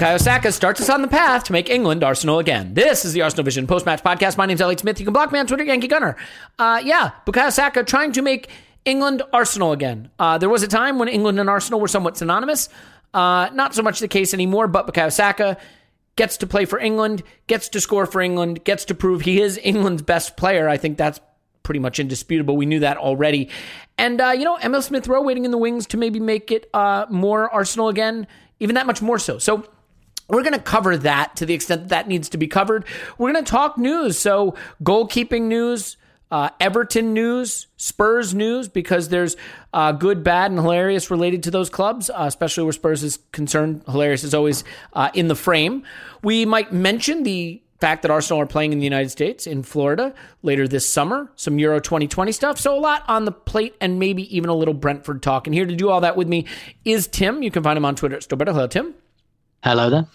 Bukayo Saka starts us on the path to make England Arsenal again. This is the Arsenal Vision post-match podcast. My name's Elliot Smith. You can block me on Twitter, Yankee Gunner. Uh, yeah, Bukayo Saka trying to make England Arsenal again. Uh, there was a time when England and Arsenal were somewhat synonymous. Uh, not so much the case anymore, but Bukayo Saka gets to play for England, gets to score for England, gets to prove he is England's best player. I think that's pretty much indisputable. We knew that already. And, uh, you know, Emil Smith Rowe waiting in the wings to maybe make it uh, more Arsenal again, even that much more so. So, we're going to cover that to the extent that, that needs to be covered. We're going to talk news. So, goalkeeping news, uh, Everton news, Spurs news, because there's uh, good, bad, and hilarious related to those clubs, uh, especially where Spurs is concerned. Hilarious is always uh, in the frame. We might mention the fact that Arsenal are playing in the United States, in Florida, later this summer, some Euro 2020 stuff. So, a lot on the plate and maybe even a little Brentford talk. And here to do all that with me is Tim. You can find him on Twitter at stillberto. Hello, Tim. Hello there.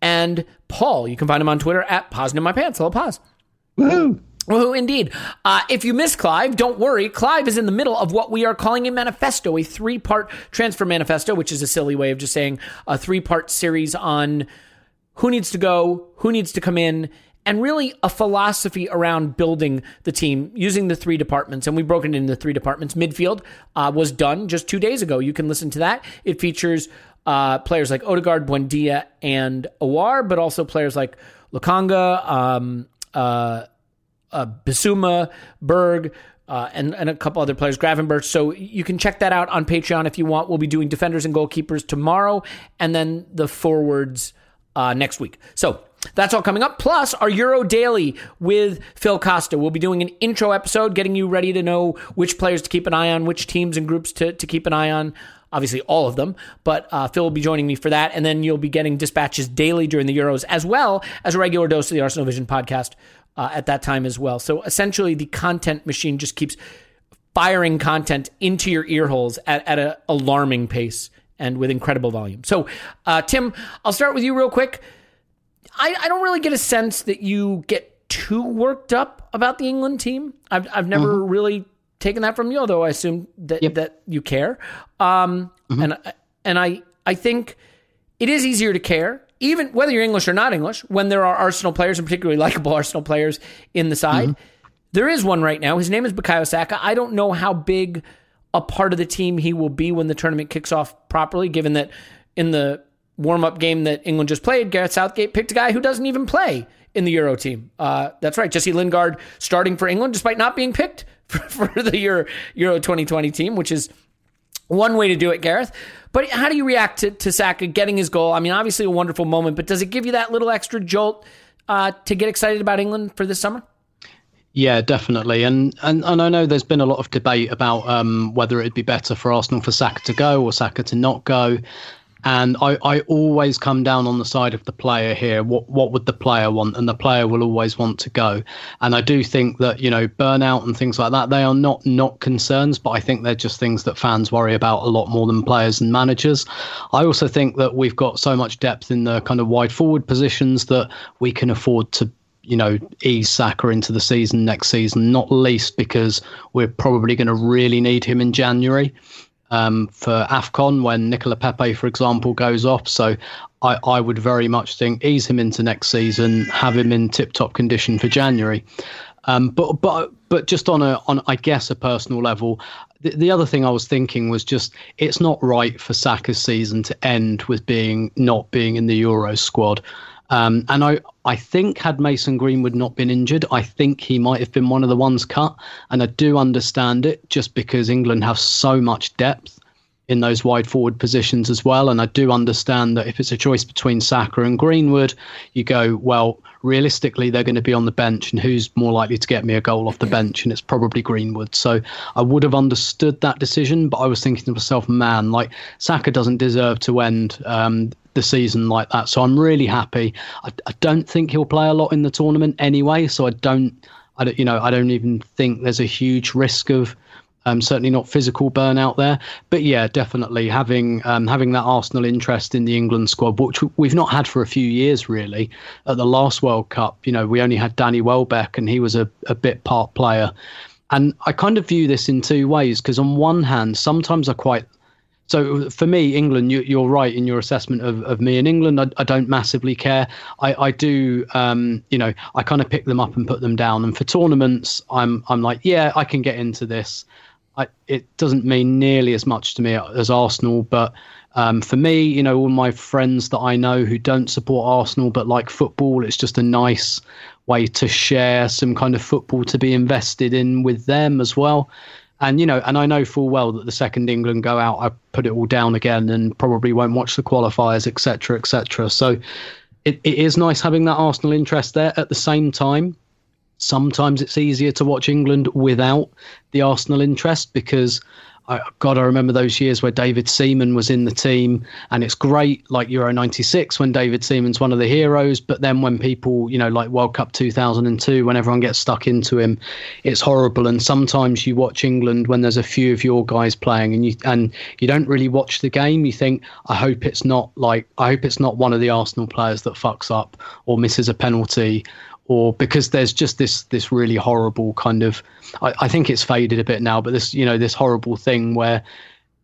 And Paul. You can find him on Twitter at Poznan in My Pants. Hello, Pause. Woohoo! Woohoo, indeed. Uh, if you miss Clive, don't worry. Clive is in the middle of what we are calling a manifesto, a three part transfer manifesto, which is a silly way of just saying a three part series on who needs to go, who needs to come in, and really a philosophy around building the team using the three departments. And we broke it into three departments. Midfield uh, was done just two days ago. You can listen to that. It features uh, players like Odegaard, Buendia, and Aouar, but also players like Lokonga, um, uh, uh, Bissouma, Berg, uh, and, and a couple other players, Gravenberch. So you can check that out on Patreon if you want. We'll be doing defenders and goalkeepers tomorrow, and then the forwards uh, next week. So that's all coming up. Plus, our Euro Daily with Phil Costa. We'll be doing an intro episode, getting you ready to know which players to keep an eye on, which teams and groups to, to keep an eye on. Obviously, all of them, but uh, Phil will be joining me for that. And then you'll be getting dispatches daily during the Euros, as well as a regular dose of the Arsenal Vision podcast uh, at that time as well. So essentially, the content machine just keeps firing content into your ear holes at, at an alarming pace and with incredible volume. So, uh, Tim, I'll start with you real quick. I, I, don't really get a sense that you get too worked up about the England team. I've, I've never mm-hmm. really taken that from you, although I assume that, yep. that you care. Um, mm-hmm. And and I I think it is easier to care even whether you're English or not English, when there are Arsenal players and particularly likable Arsenal players in the side. Mm-hmm. There is one right now. His name is Bukayo Saka. I don't know how big a part of the team he will be when the tournament kicks off properly, given that in the warm up game that England just played, Gareth Southgate picked a guy who doesn't even play in the Euro team. Uh, that's right. Jesse Lingard starting for England despite not being picked for, for the Euro, Euro 2020 team, which is one way to do it, Gareth. But how do you react to, to Saka getting his goal? I mean, obviously a wonderful moment, but does it give you that little extra jolt uh, to get excited about England for this summer? Yeah, definitely. And, and and I know there's been a lot of debate about um, whether it'd be better for Arsenal for Saka to go or Saka to not go. And I, I always come down on the side of the player here. What what would the player want? And the player will always want to go. And I do think that you know burnout and things like that they are not not concerns, but I think they're just things that fans worry about a lot more than players and managers. I also think that we've got so much depth in the kind of wide forward positions that we can afford to you know, ease Saka into the season next season, not least because we're probably going to really need him in January um, for AFCON when Nicola Pepe, for example, goes off. So I, I would very much think ease him into next season, have him in tip top condition for January. Um, but but but just on a on I guess a personal level, the, the other thing I was thinking was just it's not right for Saka's season to end with being not being in the Euro squad. Um, and I, I think had Mason Greenwood not been injured, I think he might have been one of the ones cut. And I do understand it just because England have so much depth in those wide forward positions as well. And I do understand that if it's a choice between Saka and Greenwood, you go, well, realistically, they're going to be on the bench, and who's more likely to get me a goal off the bench? And it's probably Greenwood. So I would have understood that decision, but I was thinking to myself, man, like Saka doesn't deserve to end um, the season like that. So I'm really happy. I, I don't think he'll play a lot in the tournament anyway. So I don't, I don't, you know, I don't even think there's a huge risk of. Um, certainly not physical burnout there, but yeah, definitely having um, having that Arsenal interest in the England squad, which we've not had for a few years really. At the last World Cup, you know, we only had Danny Welbeck, and he was a, a bit part player. And I kind of view this in two ways because on one hand, sometimes I quite so for me, England, you, are right in your assessment of, of me in England. I, I don't massively care. I, I do, um, you know, I kind of pick them up and put them down. And for tournaments, I'm I'm like, yeah, I can get into this. I, it doesn't mean nearly as much to me as Arsenal, but um, for me, you know, all my friends that I know who don't support Arsenal but like football, it's just a nice way to share some kind of football to be invested in with them as well. And you know, and I know full well that the second England go out, I put it all down again and probably won't watch the qualifiers, etc., etc. So it, it is nice having that Arsenal interest there. At the same time, sometimes it's easier to watch England without the Arsenal interest because I, God, I remember those years where David Seaman was in the team, and it's great, like Euro '96 when David Seaman's one of the heroes. But then when people, you know, like World Cup 2002, when everyone gets stuck into him, it's horrible. And sometimes you watch England when there's a few of your guys playing, and you and you don't really watch the game. You think, I hope it's not like I hope it's not one of the Arsenal players that fucks up or misses a penalty or because there's just this this really horrible kind of I, I, think it's faded a bit now, but this you know this horrible thing where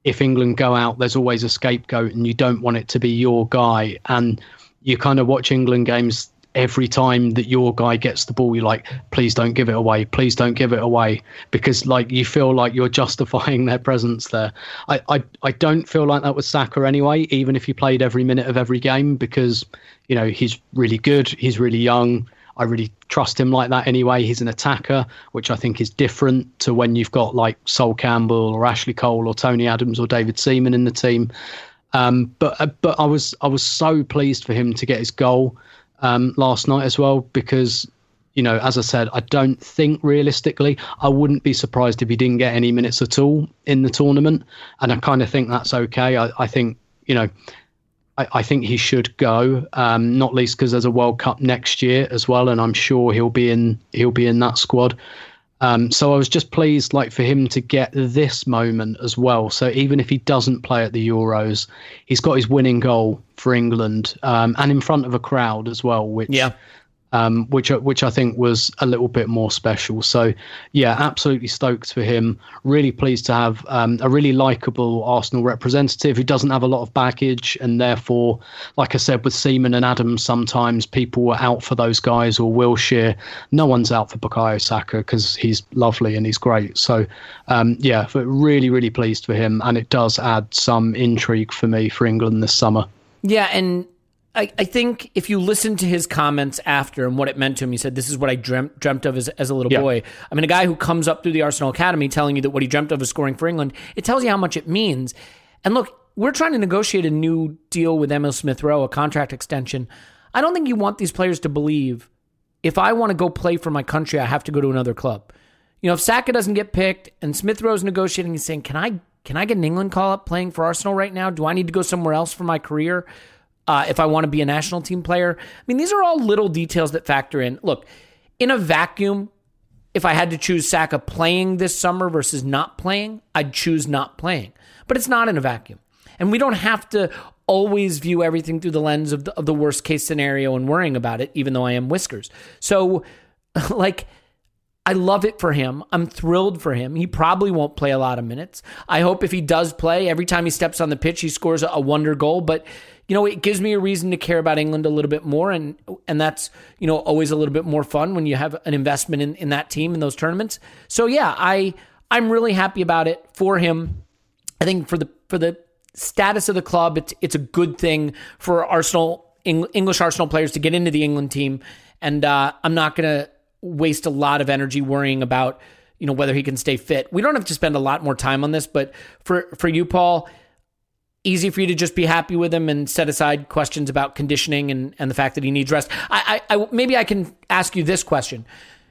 if England go out, there's always a scapegoat, and you don't want it to be your guy, and you kind of watch England games every time that your guy gets the ball, you're like, please don't give it away, please don't give it away, because like you feel like you're justifying their presence there. I I, I don't feel like that with Saka anyway, even if he played every minute of every game, because you know he's really good, he's really young I really trust him like that anyway. He's an attacker, which I think is different to when you've got like Sol Campbell or Ashley Cole or Tony Adams or David Seaman in the team. Um, but uh, but I was I was so pleased for him to get his goal um, last night as well because you know as I said I don't think realistically I wouldn't be surprised if he didn't get any minutes at all in the tournament and I kind of think that's okay. I, I think you know I, think he should go, um, not least because there's a World Cup next year as well, and I'm sure he'll be in he'll be in that squad. Um, so I was just pleased, like for him to get this moment as well. So even if he doesn't play at the Euros, he's got his winning goal for England um, and in front of a crowd as well, which yeah um, which which I think was a little bit more special. So yeah, absolutely stoked for him. Really pleased to have um, a really likable Arsenal representative who doesn't have a lot of baggage, and therefore, like I said, with Seaman and Adams, sometimes people were out for those guys or Wilshere. No one's out for Bukayo Saka because he's lovely and he's great. So um, yeah, really really pleased for him, and it does add some intrigue for me for England this summer. Yeah, and I, I think if you listen to his comments after and what it meant to him, he said, This is what I dreamt, dreamt of as, as a little yeah. boy. I mean, a guy who comes up through the Arsenal Academy telling you that what he dreamt of is scoring for England, it tells you how much it means. And look, we're trying to negotiate a new deal with Emil Smith Rowe, a contract extension. I don't think you want these players to believe if I want to go play for my country, I have to go to another club. You know, if Saka doesn't get picked and Smith Rowe's negotiating, he's saying, Can I can I get an England call up playing for Arsenal right now? Do I need to go somewhere else for my career uh, if I want to be a national team player? I mean, these are all little details that factor in. Look, in a vacuum, if I had to choose Saka playing this summer versus not playing, I'd choose not playing. But it's not in a vacuum. And we don't have to always view everything through the lens of the, of the worst case scenario and worrying about it, even though I am whiskers. So, like, I love it for him. I'm thrilled for him. He probably won't play a lot of minutes. I hope if he does play, every time he steps on the pitch, he scores a wonder goal. But you know, it gives me a reason to care about England a little bit more, and and that's you know always a little bit more fun when you have an investment in, in that team in those tournaments. So yeah, I I'm really happy about it for him. I think for the for the status of the club, it's it's a good thing for Arsenal English Arsenal players to get into the England team, and uh, I'm not gonna waste a lot of energy worrying about you know whether he can stay fit. We don't have to spend a lot more time on this, but for for you, Paul, easy for you to just be happy with him and set aside questions about conditioning and and the fact that he needs rest. I, I, I maybe I can ask you this question.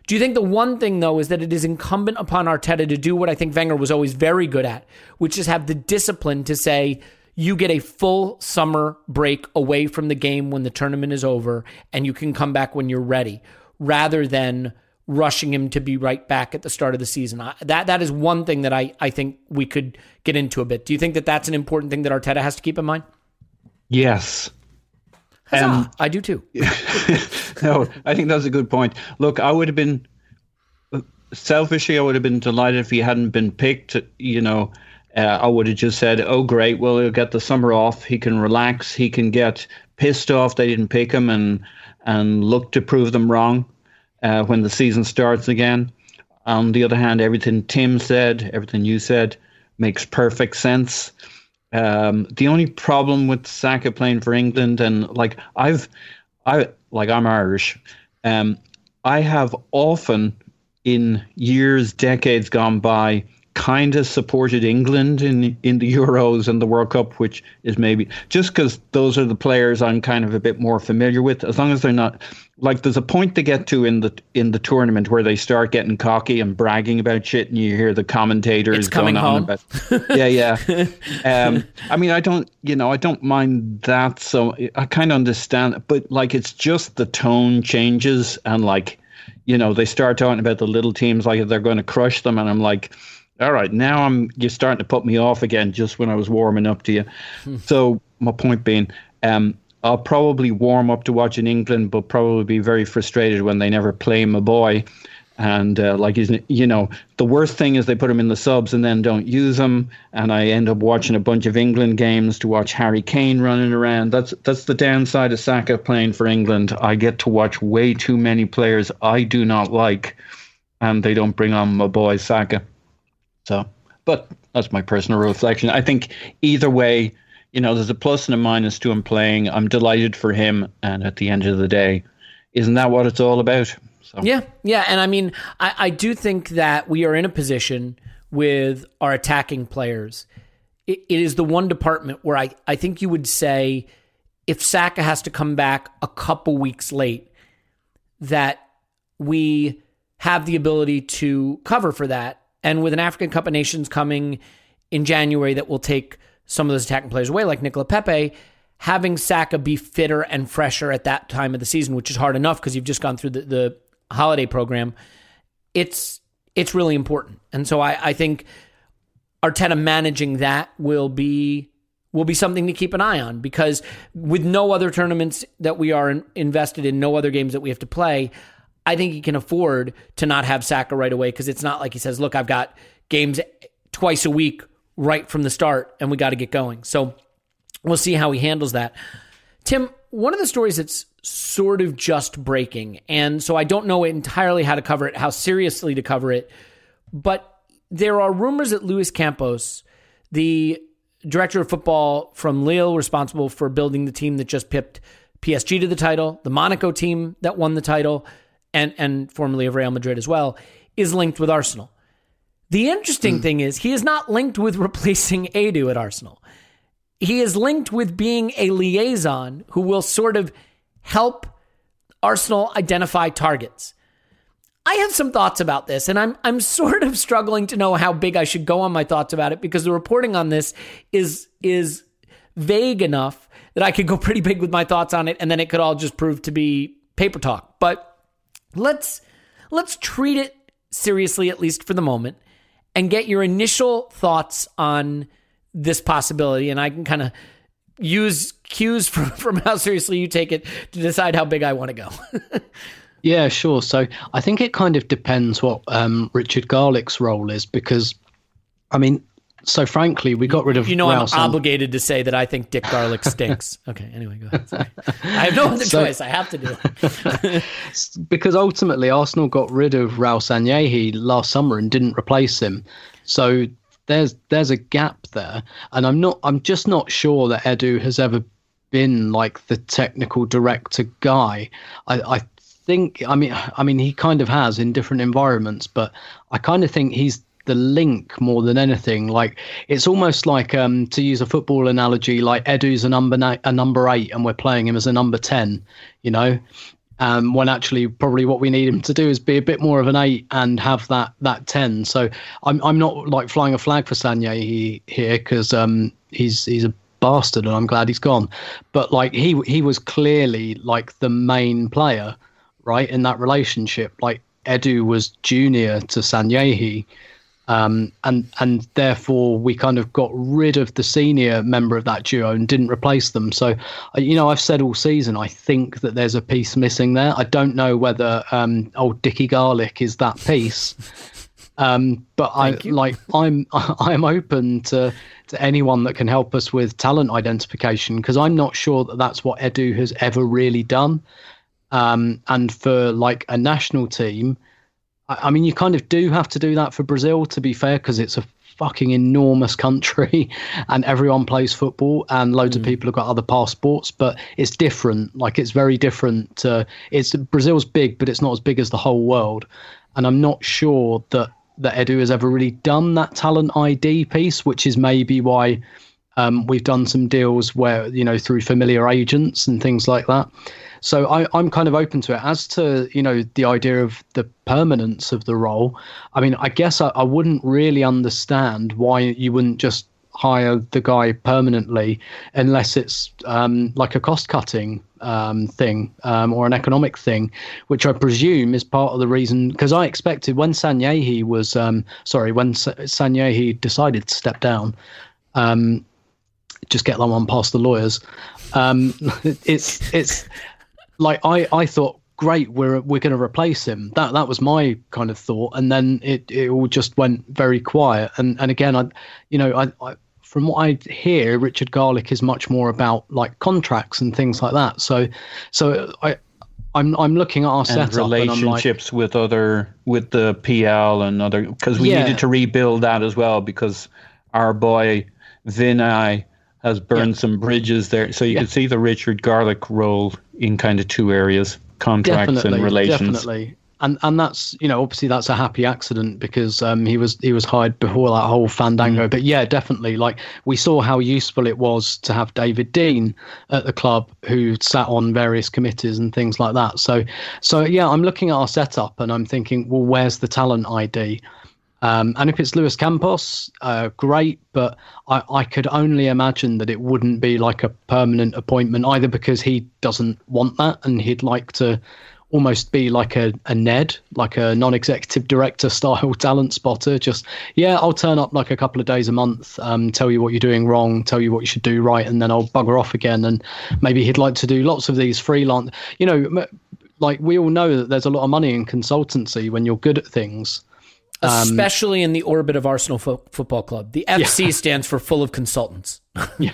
Do you think the one thing though is that it is incumbent upon Arteta to do what I think Wenger was always very good at, which is have the discipline to say you get a full summer break away from the game when the tournament is over and you can come back when you're ready rather than rushing him to be right back at the start of the season. that that is one thing that I, I think we could get into a bit. Do you think that that's an important thing that Arteta has to keep in mind? Yes. Um, I do too. no, I think that's a good point. Look, I would have been selfishly, I would have been delighted if he hadn't been picked. You know, uh, I would have just said, "Oh, great! Well, he'll get the summer off. He can relax. He can get pissed off they didn't pick him and and look to prove them wrong uh, when the season starts again. On the other hand, everything Tim said, everything you said, makes perfect sense. Um, the only problem with Saka playing for England, and like I've, I like I'm Irish, um, I have often in years, decades gone by, kind of supported England in in the Euros and the World Cup, which is maybe just because those are the players I'm kind of a bit more familiar with. As long as they're not like, there's a point to get to in the in the tournament where they start getting cocky and bragging about shit, and you hear the commentators it's going on home. about, yeah, yeah. um, I mean, I don't, you know, I don't mind that. So I kind of understand, but like, it's just the tone changes and like. You know, they start talking about the little teams like they're going to crush them, and I'm like, all right, now I'm you're starting to put me off again just when I was warming up to you. so my point being, um, I'll probably warm up to watching England, but probably be very frustrated when they never play my boy. And uh, like you know, the worst thing is they put him in the subs and then don't use him, and I end up watching a bunch of England games to watch Harry Kane running around. That's that's the downside of Saka playing for England. I get to watch way too many players I do not like, and they don't bring on my boy Saka. So, but that's my personal reflection. I think either way, you know, there's a plus and a minus to him playing. I'm delighted for him, and at the end of the day, isn't that what it's all about? So. Yeah, yeah, and I mean, I, I do think that we are in a position with our attacking players. It, it is the one department where I, I think you would say if Saka has to come back a couple weeks late, that we have the ability to cover for that and with an African Cup of Nations coming in January that will take some of those attacking players away, like Nicola Pepe, having Saka be fitter and fresher at that time of the season, which is hard enough because you've just gone through the, the holiday program, it's it's really important. And so I, I think Arteta managing that will be will be something to keep an eye on because with no other tournaments that we are in, invested in, no other games that we have to play, I think he can afford to not have Saka right away because it's not like he says, "Look, I've got games twice a week right from the start, and we got to get going." So we'll see how he handles that. Tim, one of the stories that's sort of just breaking, and so I don't know entirely how to cover it, how seriously to cover it, but there are rumors that Luis Campos, the director of football from Lille, responsible for building the team that just pipped PSG to the title, the Monaco team that won the title and and formerly of Real Madrid as well, is linked with Arsenal. The interesting mm. thing is he is not linked with replacing Edu at Arsenal. He is linked with being a liaison who will sort of help Arsenal identify targets. I have some thoughts about this, and I'm I'm sort of struggling to know how big I should go on my thoughts about it because the reporting on this is is vague enough that I could go pretty big with my thoughts on it, and then it could all just prove to be paper talk. But let's let's treat it seriously, at least for the moment, and get your initial thoughts on this possibility, and I can kind of use cues from, from how seriously you take it to decide how big I want to go. Yeah, sure. So I think it kind of depends what um, Richard Garlick's role is because, I mean, so frankly, we got rid of You know, I'm obligated to say that I think Dick Garlick stinks. okay, anyway, go ahead. Sorry. I have no other So- choice. I have to do it. because ultimately Arsenal got rid of Raul Sanllehi last summer and didn't replace him. So there's there's a gap there, and I'm not I'm just not sure that Edu has ever been like the technical director guy. I, I think I mean I mean he kind of has in different environments, but I kind of think he's the link more than anything. Like it's almost like um, to use a football analogy, like Edu's a number na- a number eight, and we're playing him as a number ten. You know, um, when actually probably what we need him to do is be a bit more of an eight and have that that ten. So I'm I'm not like flying a flag for Sanye here because um, he's he's a bastard and I'm glad he's gone. But like he he was clearly like the main player, right, in that relationship. Like Edu was junior to Sanllehi. Um, and and therefore we kind of got rid of the senior member of that duo and didn't replace them. So, uh, you know, I've said all season I think that there's a piece missing there. I don't know whether um, old Dickie Garlick is that piece, um, but I like I'm I'm open to to anyone that can help us with talent identification because I'm not sure that that's what Edu has ever really done. Um, and for like a national team, I, mean, you kind of do have to do that for Brazil, to be fair, because it's a fucking enormous country and everyone plays football and loads of people have got other passports, but it's different. Like, it's very different. To, it's Brazil's big, but it's not as big as the whole world. And I'm not sure that, that Edu has ever really done that talent ID piece, which is maybe why um, we've done some deals where, you know, through familiar agents and things like that. So I, I'm kind of open to it. As to you know the idea of the permanence of the role, I mean, I guess I, I wouldn't really understand why you wouldn't just hire the guy permanently unless it's um, like a cost cutting um, thing um, or an economic thing, which I presume is part of the reason. Because I expected when Sanllehi was um, sorry when Sa- Sanllehi decided to step down. Um, just get that one past the lawyers. Um, it's it's like I, I thought great we're we're going to replace him. That that was my kind of thought. And then it, it all just went very quiet. And and again I you know I, I from what I hear Richard Garlick is much more about like contracts and things like that. So so I I'm I'm looking at our and and like relationships with other with the PL and other because we Yeah. needed to rebuild that as well because our boy Vinai has burned some bridges there. So you Yeah. can see the Richard Garlick role in kind of two areas: contracts definitely, and relations. Definitely. And and that's you know obviously that's a happy accident because um, he was he was hired before that whole fandango. Mm. But yeah, definitely like we saw how useful it was to have David Dean at the club who sat on various committees and things like that. So so yeah, I'm looking at our setup and I'm thinking, well, where's the talent ID? Um, and if it's Luis Campos, uh, great, but I, I could only imagine that it wouldn't be like a permanent appointment either because he doesn't want that and he'd like to almost be like a, a Ned, like a non executive director style talent spotter. Just, yeah, I'll turn up like a couple of days a month, um, tell you what you're doing wrong, tell you what you should do right, and then I'll bugger off again. And maybe he'd like to do lots of these freelance, you know, m- like we all know that there's a lot of money in consultancy when you're good at things. Especially in the orbit of Arsenal Fo- Football Club. The FC stands for full of consultants. Yeah,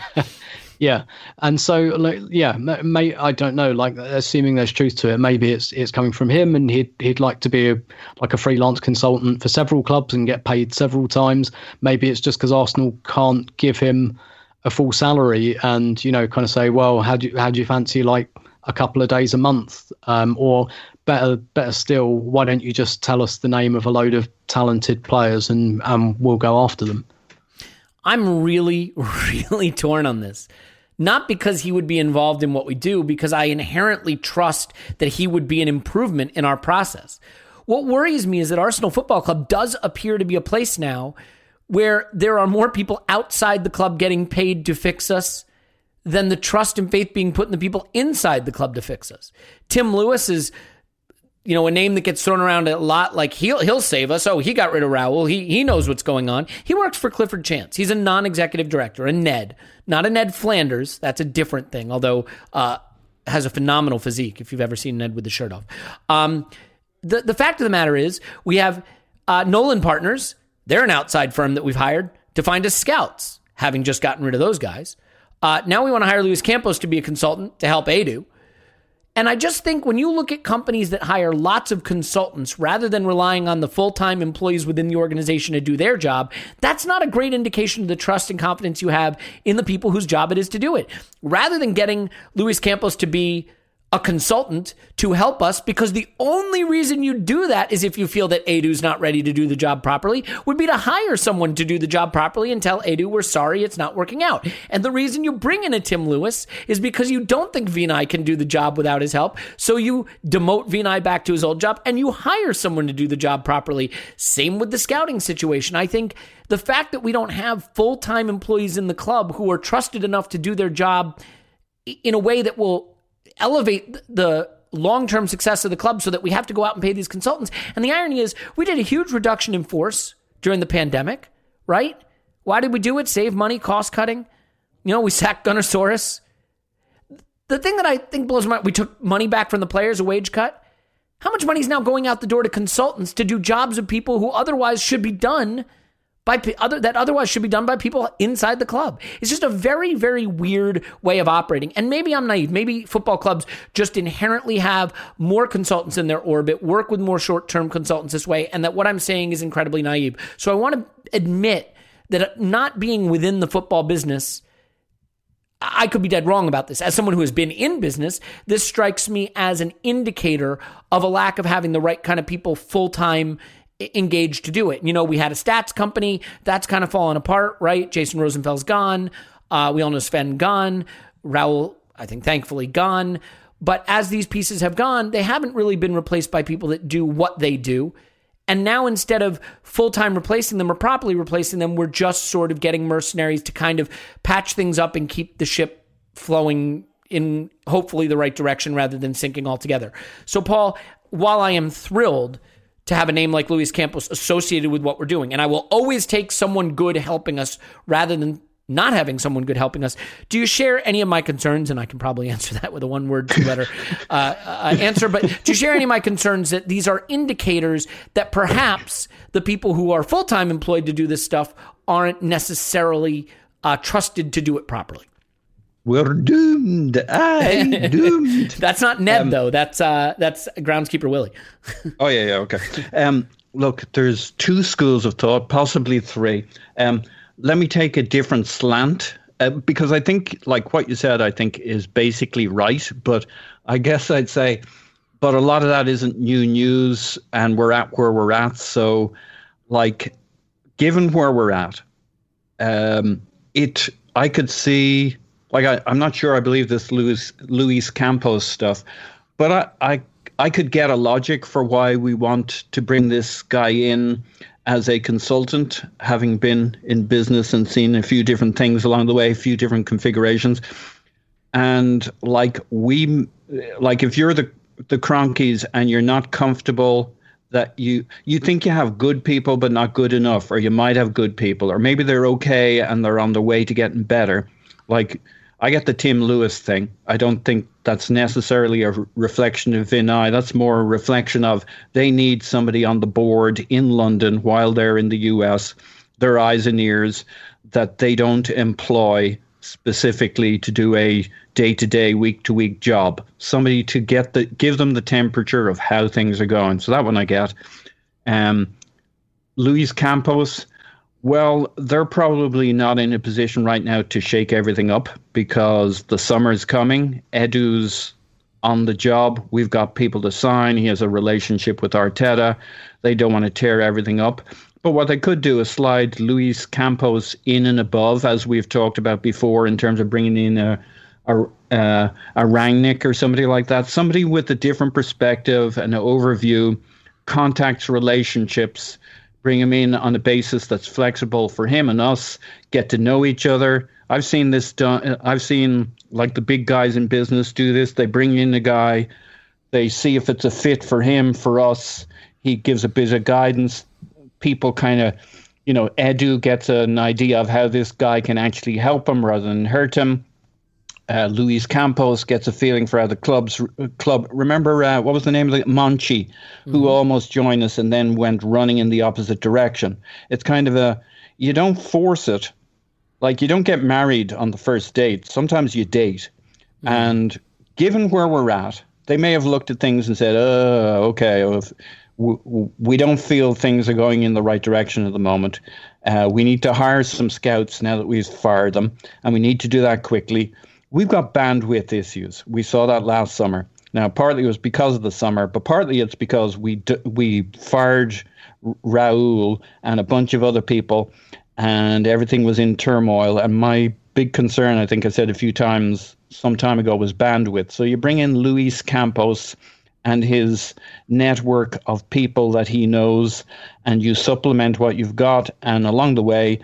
Yeah, and so like yeah, ma- may I don't know. Like assuming there's truth to it, maybe it's it's coming from him, and he'd he'd like to be a, like a freelance consultant for several clubs and get paid several times. Maybe it's just because Arsenal can't give him a full salary, and you know, kind of say, well, how do you how do you fancy like a couple of days a month, um, or better better still, why don't you just tell us the name of a load of talented players and and we'll go after them. I'm really, really torn on this. Not because he would be involved in what we do, because I inherently trust that he would be an improvement in our process. What worries me is that Arsenal Football Club does appear to be a place now where there are more people outside the club getting paid to fix us than the trust and faith being put in the people inside the club to fix us. Tim Lewis is you know, a name that gets thrown around a lot, like he'll he'll save us. Oh, he got rid of Raul. He he knows what's going on. He works for Clifford Chance. He's a non-executive director, a Ned, not a Ned Flanders. That's a different thing. Although uh, has a phenomenal physique. If you've ever seen Ned with the shirt off, um, the the fact of the matter is we have uh, Nolan Partners. They're an outside firm that we've hired to find us scouts. Having just gotten rid of those guys, uh, now we want to hire Luis Campos to be a consultant to help Edu. And I just think when you look at companies that hire lots of consultants rather than relying on the full time employees within the organization to do their job, that's not a great indication of the trust and confidence you have in the people whose job it is to do it. Rather than getting Luis Campos to be a consultant to help us because the only reason you do that is if you feel that Edu's not ready to do the job properly, would be to hire someone to do the job properly and tell Edu, we're sorry, it's not working out. And the reason you bring in a Tim Lewis is because you don't think Vinai can do the job without his help. So you demote Vinai back to his old job and you hire someone to do the job properly. Same with the scouting situation. I think the fact that we don't have full time employees in the club who are trusted enough to do their job in a way that will elevate the long term success of the club so that we have to go out and pay these consultants. And the irony is, we did a huge reduction in force during the pandemic, right? Why did we do it? Save money, cost cutting. You know, we sacked Gunnersaurus. The thing that I think blows my mind, we took money back from the players, a wage cut. How much money is now going out the door to consultants to do jobs of people who otherwise should be done by other that otherwise should be done by people inside the club. It's just a very very weird way of operating. And maybe I'm naive. Maybe football clubs just inherently have more consultants in their orbit, work with more short-term consultants this way, and that what I'm saying is incredibly naive. So I want to admit that not being within the football business I could be dead wrong about this. As someone who has been in business, this strikes me as an indicator of a lack of having the right kind of people full time engaged to do it. You know, we had a stats company that's kind of fallen apart, right? Jaeson Rosenfeld's gone. Uh, we all know Sven gone. Raul, I think, thankfully gone. But as these pieces have gone, they haven't really been replaced by people that do what they do. And now instead of full time replacing them or properly replacing them, we're just sort of getting mercenaries to kind of patch things up and keep the ship flowing in hopefully the right direction rather than sinking altogether. So, Paul, while I am thrilled to have a name like Luis Campos associated with what we're doing. And I will always take someone good helping us rather than not having someone good helping us. Do you share any of my concerns? And I can probably answer that with a one word, two letter uh, uh, answer. But do you share any of my concerns that these are indicators that perhaps the people who are full time employed to do this stuff aren't necessarily uh, trusted to do it properly? We're doomed. I doomed. that's not Ned um, though. That's uh, that's groundskeeper Willie. oh yeah, yeah, okay. Um, look, there's two schools of thought, possibly three. Um, let me take a different slant uh, because I think, like what you said, I think is basically right. But I guess I'd say, but a lot of that isn't new news, and we're at where we're at. So, like, given where we're at, um, it I could see like I, I'm not sure I believe this Luis Luis Campos stuff, but I, I I could get a logic for why we want to bring this guy in as a consultant, having been in business and seen a few different things along the way, a few different configurations. And like we like if you're the the Kroenkes and you're not comfortable that you you think you have good people but not good enough, or you might have good people, or maybe they're okay and they're on the way to getting better. Like I get the Tim Lewis thing. I don't think that's necessarily a reflection of Vinai. That's more a reflection of they need somebody on the board in London while they're in the US, their eyes and ears, that they don't employ specifically to do a day to day, week to week job. Somebody to get the give them the temperature of how things are going. So that one I get. Um, Luis Campos well, they're probably not in a position right now to shake everything up because the summer's coming. Edu's on the job. We've got people to sign. He has a relationship with Arteta. They don't want to tear everything up. But what they could do is slide Luis Campos in and above, as we've talked about before, in terms of bringing in a a, uh, a Rangnick or somebody like that, somebody with a different perspective, an overview contacts, relationships, bring him in on a basis that's flexible for him and us, get to know each other. I've seen this done. I've seen like the big guys in business do this. They bring in a guy, they see if it's a fit for him, for us. He gives a bit of guidance. People kind of, you know, Edu gets an idea of how this guy can actually help him rather than hurt him. Uh, Luis Campos gets a feeling for how the club's club. Remember uh, what was the name of the Monchi, who mm-hmm. almost joined us and then went running in the opposite direction. It's kind of a you don't force it, like you don't get married on the first date. Sometimes you date, mm-hmm. and given where we're at, they may have looked at things and said, "Oh, okay, well, we don't feel things are going in the right direction at the moment. Uh, we need to hire some scouts now that we've fired them, and we need to do that quickly." We've got bandwidth issues. We saw that last summer. Now, partly it was because of the summer, but partly it's because we d- we fired Raul and a bunch of other people, and everything was in turmoil. And my big concern, I think I said a few times some time ago, was bandwidth. So you bring in Luis Campos and his network of people that he knows, and you supplement what you've got, and along the way,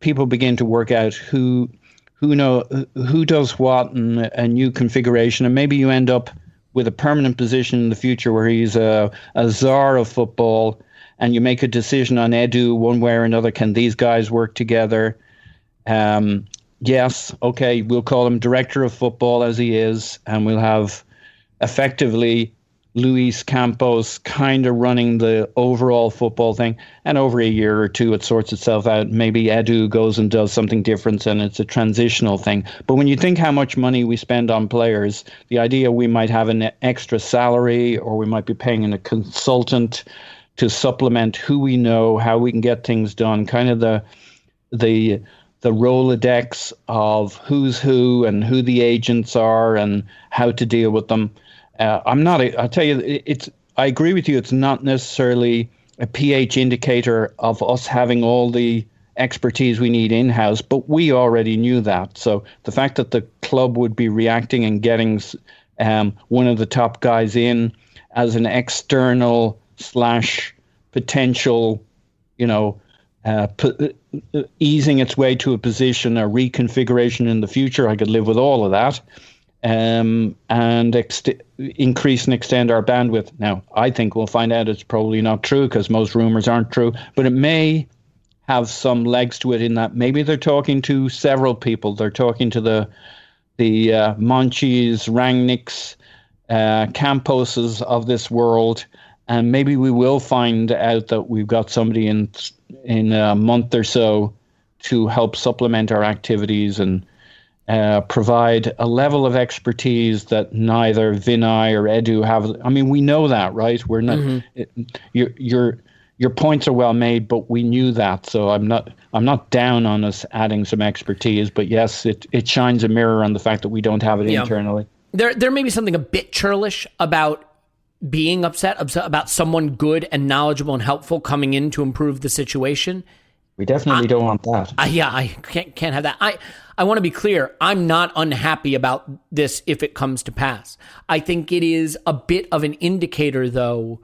people begin to work out who who know who does what in a new configuration, and maybe you end up with a permanent position in the future where he's a, a czar of football, and you make a decision on Edu one way or another. Can these guys work together? Um, yes, okay, we'll call him director of football as he is, and we'll have effectively Luis Campos kind of running the overall football thing. And over a year or two, it sorts itself out. Maybe Edu goes and does something different and it's a transitional thing. But when you think how much money we spend on players, the idea we might have an extra salary or we might be paying a consultant to supplement who we know, how we can get things done, kind of the the the Rolodex of who's who and who the agents are and how to deal with them uh, I'm not. A, I'll tell you, it's. I agree with you. It's not necessarily a pH indicator of us having all the expertise we need in house, but we already knew that. So the fact that the club would be reacting and getting um, one of the top guys in as an external slash potential, you know, uh, p- uh, easing its way to a position, a reconfiguration in the future, I could live with all of that um, and ex- increase and extend our bandwidth. Now, I think we'll find out it's probably not true because most rumors aren't true, but it may have some legs to it in that maybe they're talking to several people. They're talking to the the uh, Monchis, Rangnicks, uh, Camposes of this world, and maybe we will find out that we've got somebody in in a month or so to help supplement our activities and uh, provide a level of expertise that neither Vinai or Edu have. I mean, we know that, right? We're not. Mm-hmm. It, your your your points are well made, but we knew that. So I'm not I'm not down on us adding some expertise, but yes, it it shines a mirror on the fact that we don't have it yeah. internally. There there may be something a bit churlish about being upset about someone good and knowledgeable and helpful coming in to improve the situation. We definitely I, don't want that. I, yeah, I can't can't have that. I I want to be clear. I'm not unhappy about this if it comes to pass. I think it is a bit of an indicator, though,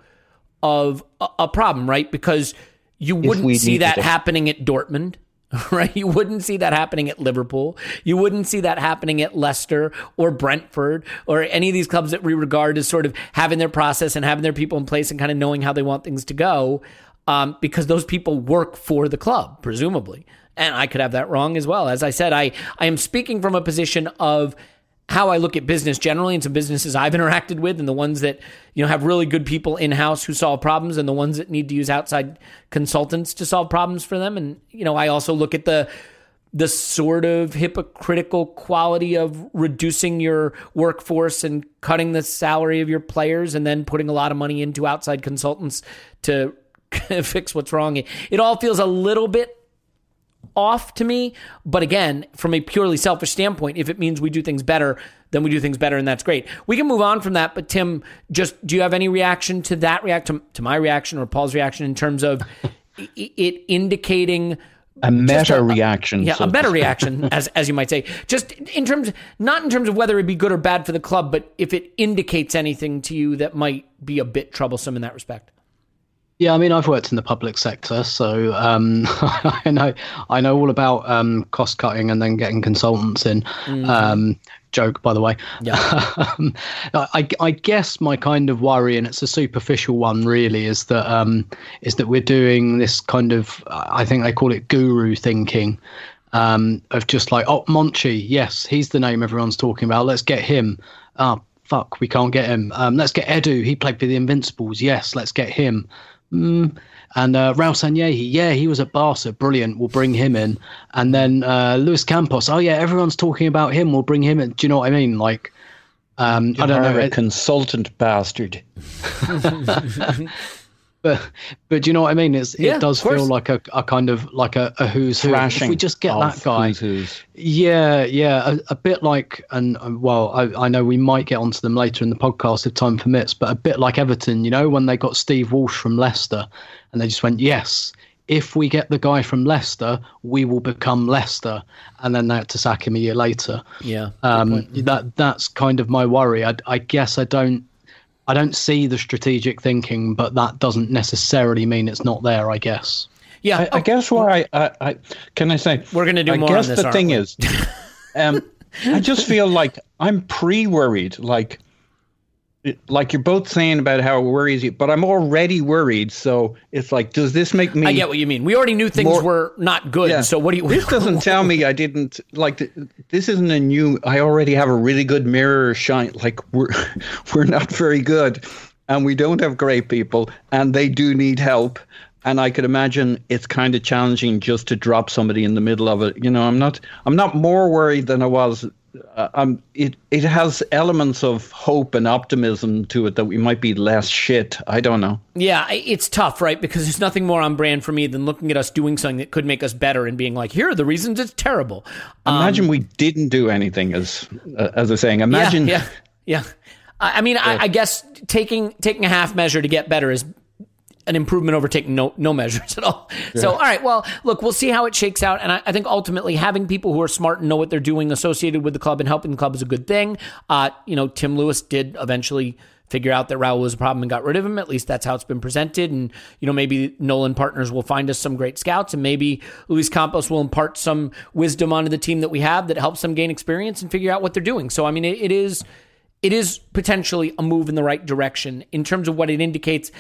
of a, a problem, right? Because you wouldn't see that to. happening at Dortmund, right? You wouldn't see that happening at Liverpool. You wouldn't see that happening at Leicester or Brentford or any of these clubs that we regard as sort of having their process and having their people in place and kind of knowing how they want things to go, um, because those people work for the club, presumably and I could have that wrong as well. As I said, I, I am speaking from a position of how I look at business generally and some businesses I've interacted with and the ones that, you know, have really good people in house who solve problems and the ones that need to use outside consultants to solve problems for them. And, you know, I also look at the the sort of hypocritical quality of reducing your workforce and cutting the salary of your players and then putting a lot of money into outside consultants to fix what's wrong. It all feels a little bit off to me. But again, from a purely selfish standpoint, if it means we do things better, then we do things better, and that's great. We can move on from that. But Tim, just do you have any reaction to that react to, to my reaction or Paul's reaction in terms of it indicating? a meta a, reaction. Yeah, so. a better reaction, as as you might say. Just in terms, not in terms of whether it be good or bad for the club, but if it indicates anything to you that might be a bit troublesome in that respect. Yeah, I mean, I've worked in the public sector, so um, I know I know all about um, cost cutting and then getting consultants in. Um, joke, by the way. Yeah. Um, I, I guess my kind of worry, and it's a superficial one, really, is that um, is that we're doing this kind of I think they call it guru thinking. Um, of just like, oh, Monchi, yes, he's the name everyone's talking about. Let's get him. Oh, fuck, we can't get him. Um, let's get Edu. He played for the Invincibles. Yes, let's get him. Mm. And uh, Raul Sanllehi, yeah, he was at Barca, brilliant. We'll bring him in. And then uh, Luis Campos, oh yeah, everyone's talking about him. We'll bring him in. Do you know what I mean? Like, um, I don't know. a consultant bastard. but but do you know what I mean? It's, Yeah, it does feel like a, a kind of like a, a who's who. If we just get that guy, who's who's. Yeah, yeah, a, a bit like, and um, well, I, I know we might get onto them later in the podcast if time permits, but a bit like Everton, you know, when they got Steve Walsh from Leicester, and they just went, yes, if we get the guy from Leicester, we will become Leicester, and then they had to sack him a year later. Yeah. Um, that that's kind of my worry. I, I guess I don't. I don't see the strategic thinking, but that doesn't necessarily mean it's not there. I guess. Yeah. I, I guess why I, I, I can I say We're gonna do I more on guess this, the aren't thing we? is, um, I just feel like I'm pre-worried. Like, it- like you're both saying about how it worries you, but I'm already worried. So it's like, does this make me? I get what you mean. We already knew things More- were not good. Yeah. So what do you? This doesn't tell me I didn't like. th- This isn't a new. I already have a really good mirror shine. Like we're we're not very good, and we don't have great people, and they do need help. And I could imagine it's kind of challenging just to drop somebody in the middle of it. You know, I'm not. I'm not more worried than I was. Uh, um, it it has elements of hope and optimism to it that we might be less shit. I don't know. Yeah, it's tough, right? Because there's nothing more on brand for me than looking at us doing something that could make us better and being like, here are the reasons it's terrible. Imagine we didn't do anything, as uh, as was saying. Imagine. Yeah, yeah. yeah. I, I mean, I, I guess taking taking a half measure to get better is an improvement over taking no no measures at all. So, all right, well, look, we'll see how it shakes out, and I, I think ultimately having people who are smart and know what they're doing associated with the club and helping the club is a good thing. Uh, you know, Tim Lewis did eventually figure out that Raul was a problem and got rid of him. At least that's how it's been presented. And, you know, maybe Nolan Partners will find us some great scouts and maybe Luis Campos will impart some wisdom onto the team that we have that helps them gain experience and figure out what they're doing. So, I mean, it, it is it is potentially a move in the right direction in terms of what it indicates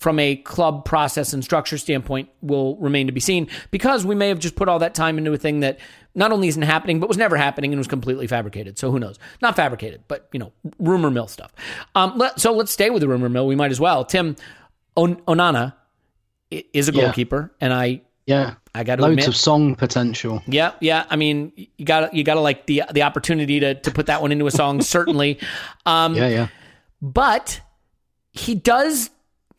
from a club process and structure standpoint will remain to be seen because we may have just put all that time into a thing that not only isn't happening but was never happening and was completely fabricated so who knows not fabricated but you know rumor mill stuff um, let, so let's stay with the rumor mill we might as well tim On- onana is a Yeah. goalkeeper and i Yeah, i got to loads admit of song potential. yeah, yeah. I mean, you got you got to like the the opportunity to to put that one into a song. certainly, um, Yeah, yeah. but he does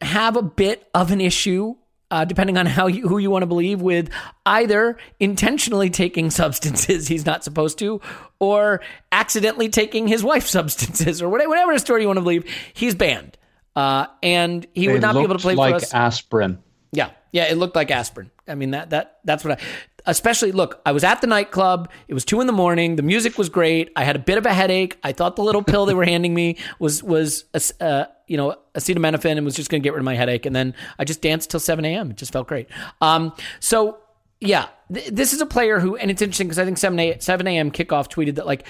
have a bit of an issue. Uh, depending on how you, who you want to believe, with either intentionally taking substances he's not supposed to, or accidentally taking his wife's substances, or whatever, whatever story you want to believe, he's banned, uh, and he They would not be able to play like for us. aspirin. Yeah, yeah, it looked like aspirin. I mean that that that's what I. Especially, look, I was at the nightclub. It was two in the morning. The music was great. I had a bit of a headache. I thought the little pill they were handing me was was uh, you know acetaminophen and was just going to get rid of my headache. And then I just danced till seven a.m. It just felt great. Um, so yeah, th- this is a player who, and it's interesting because I think seven a, seven a.m. kickoff tweeted that like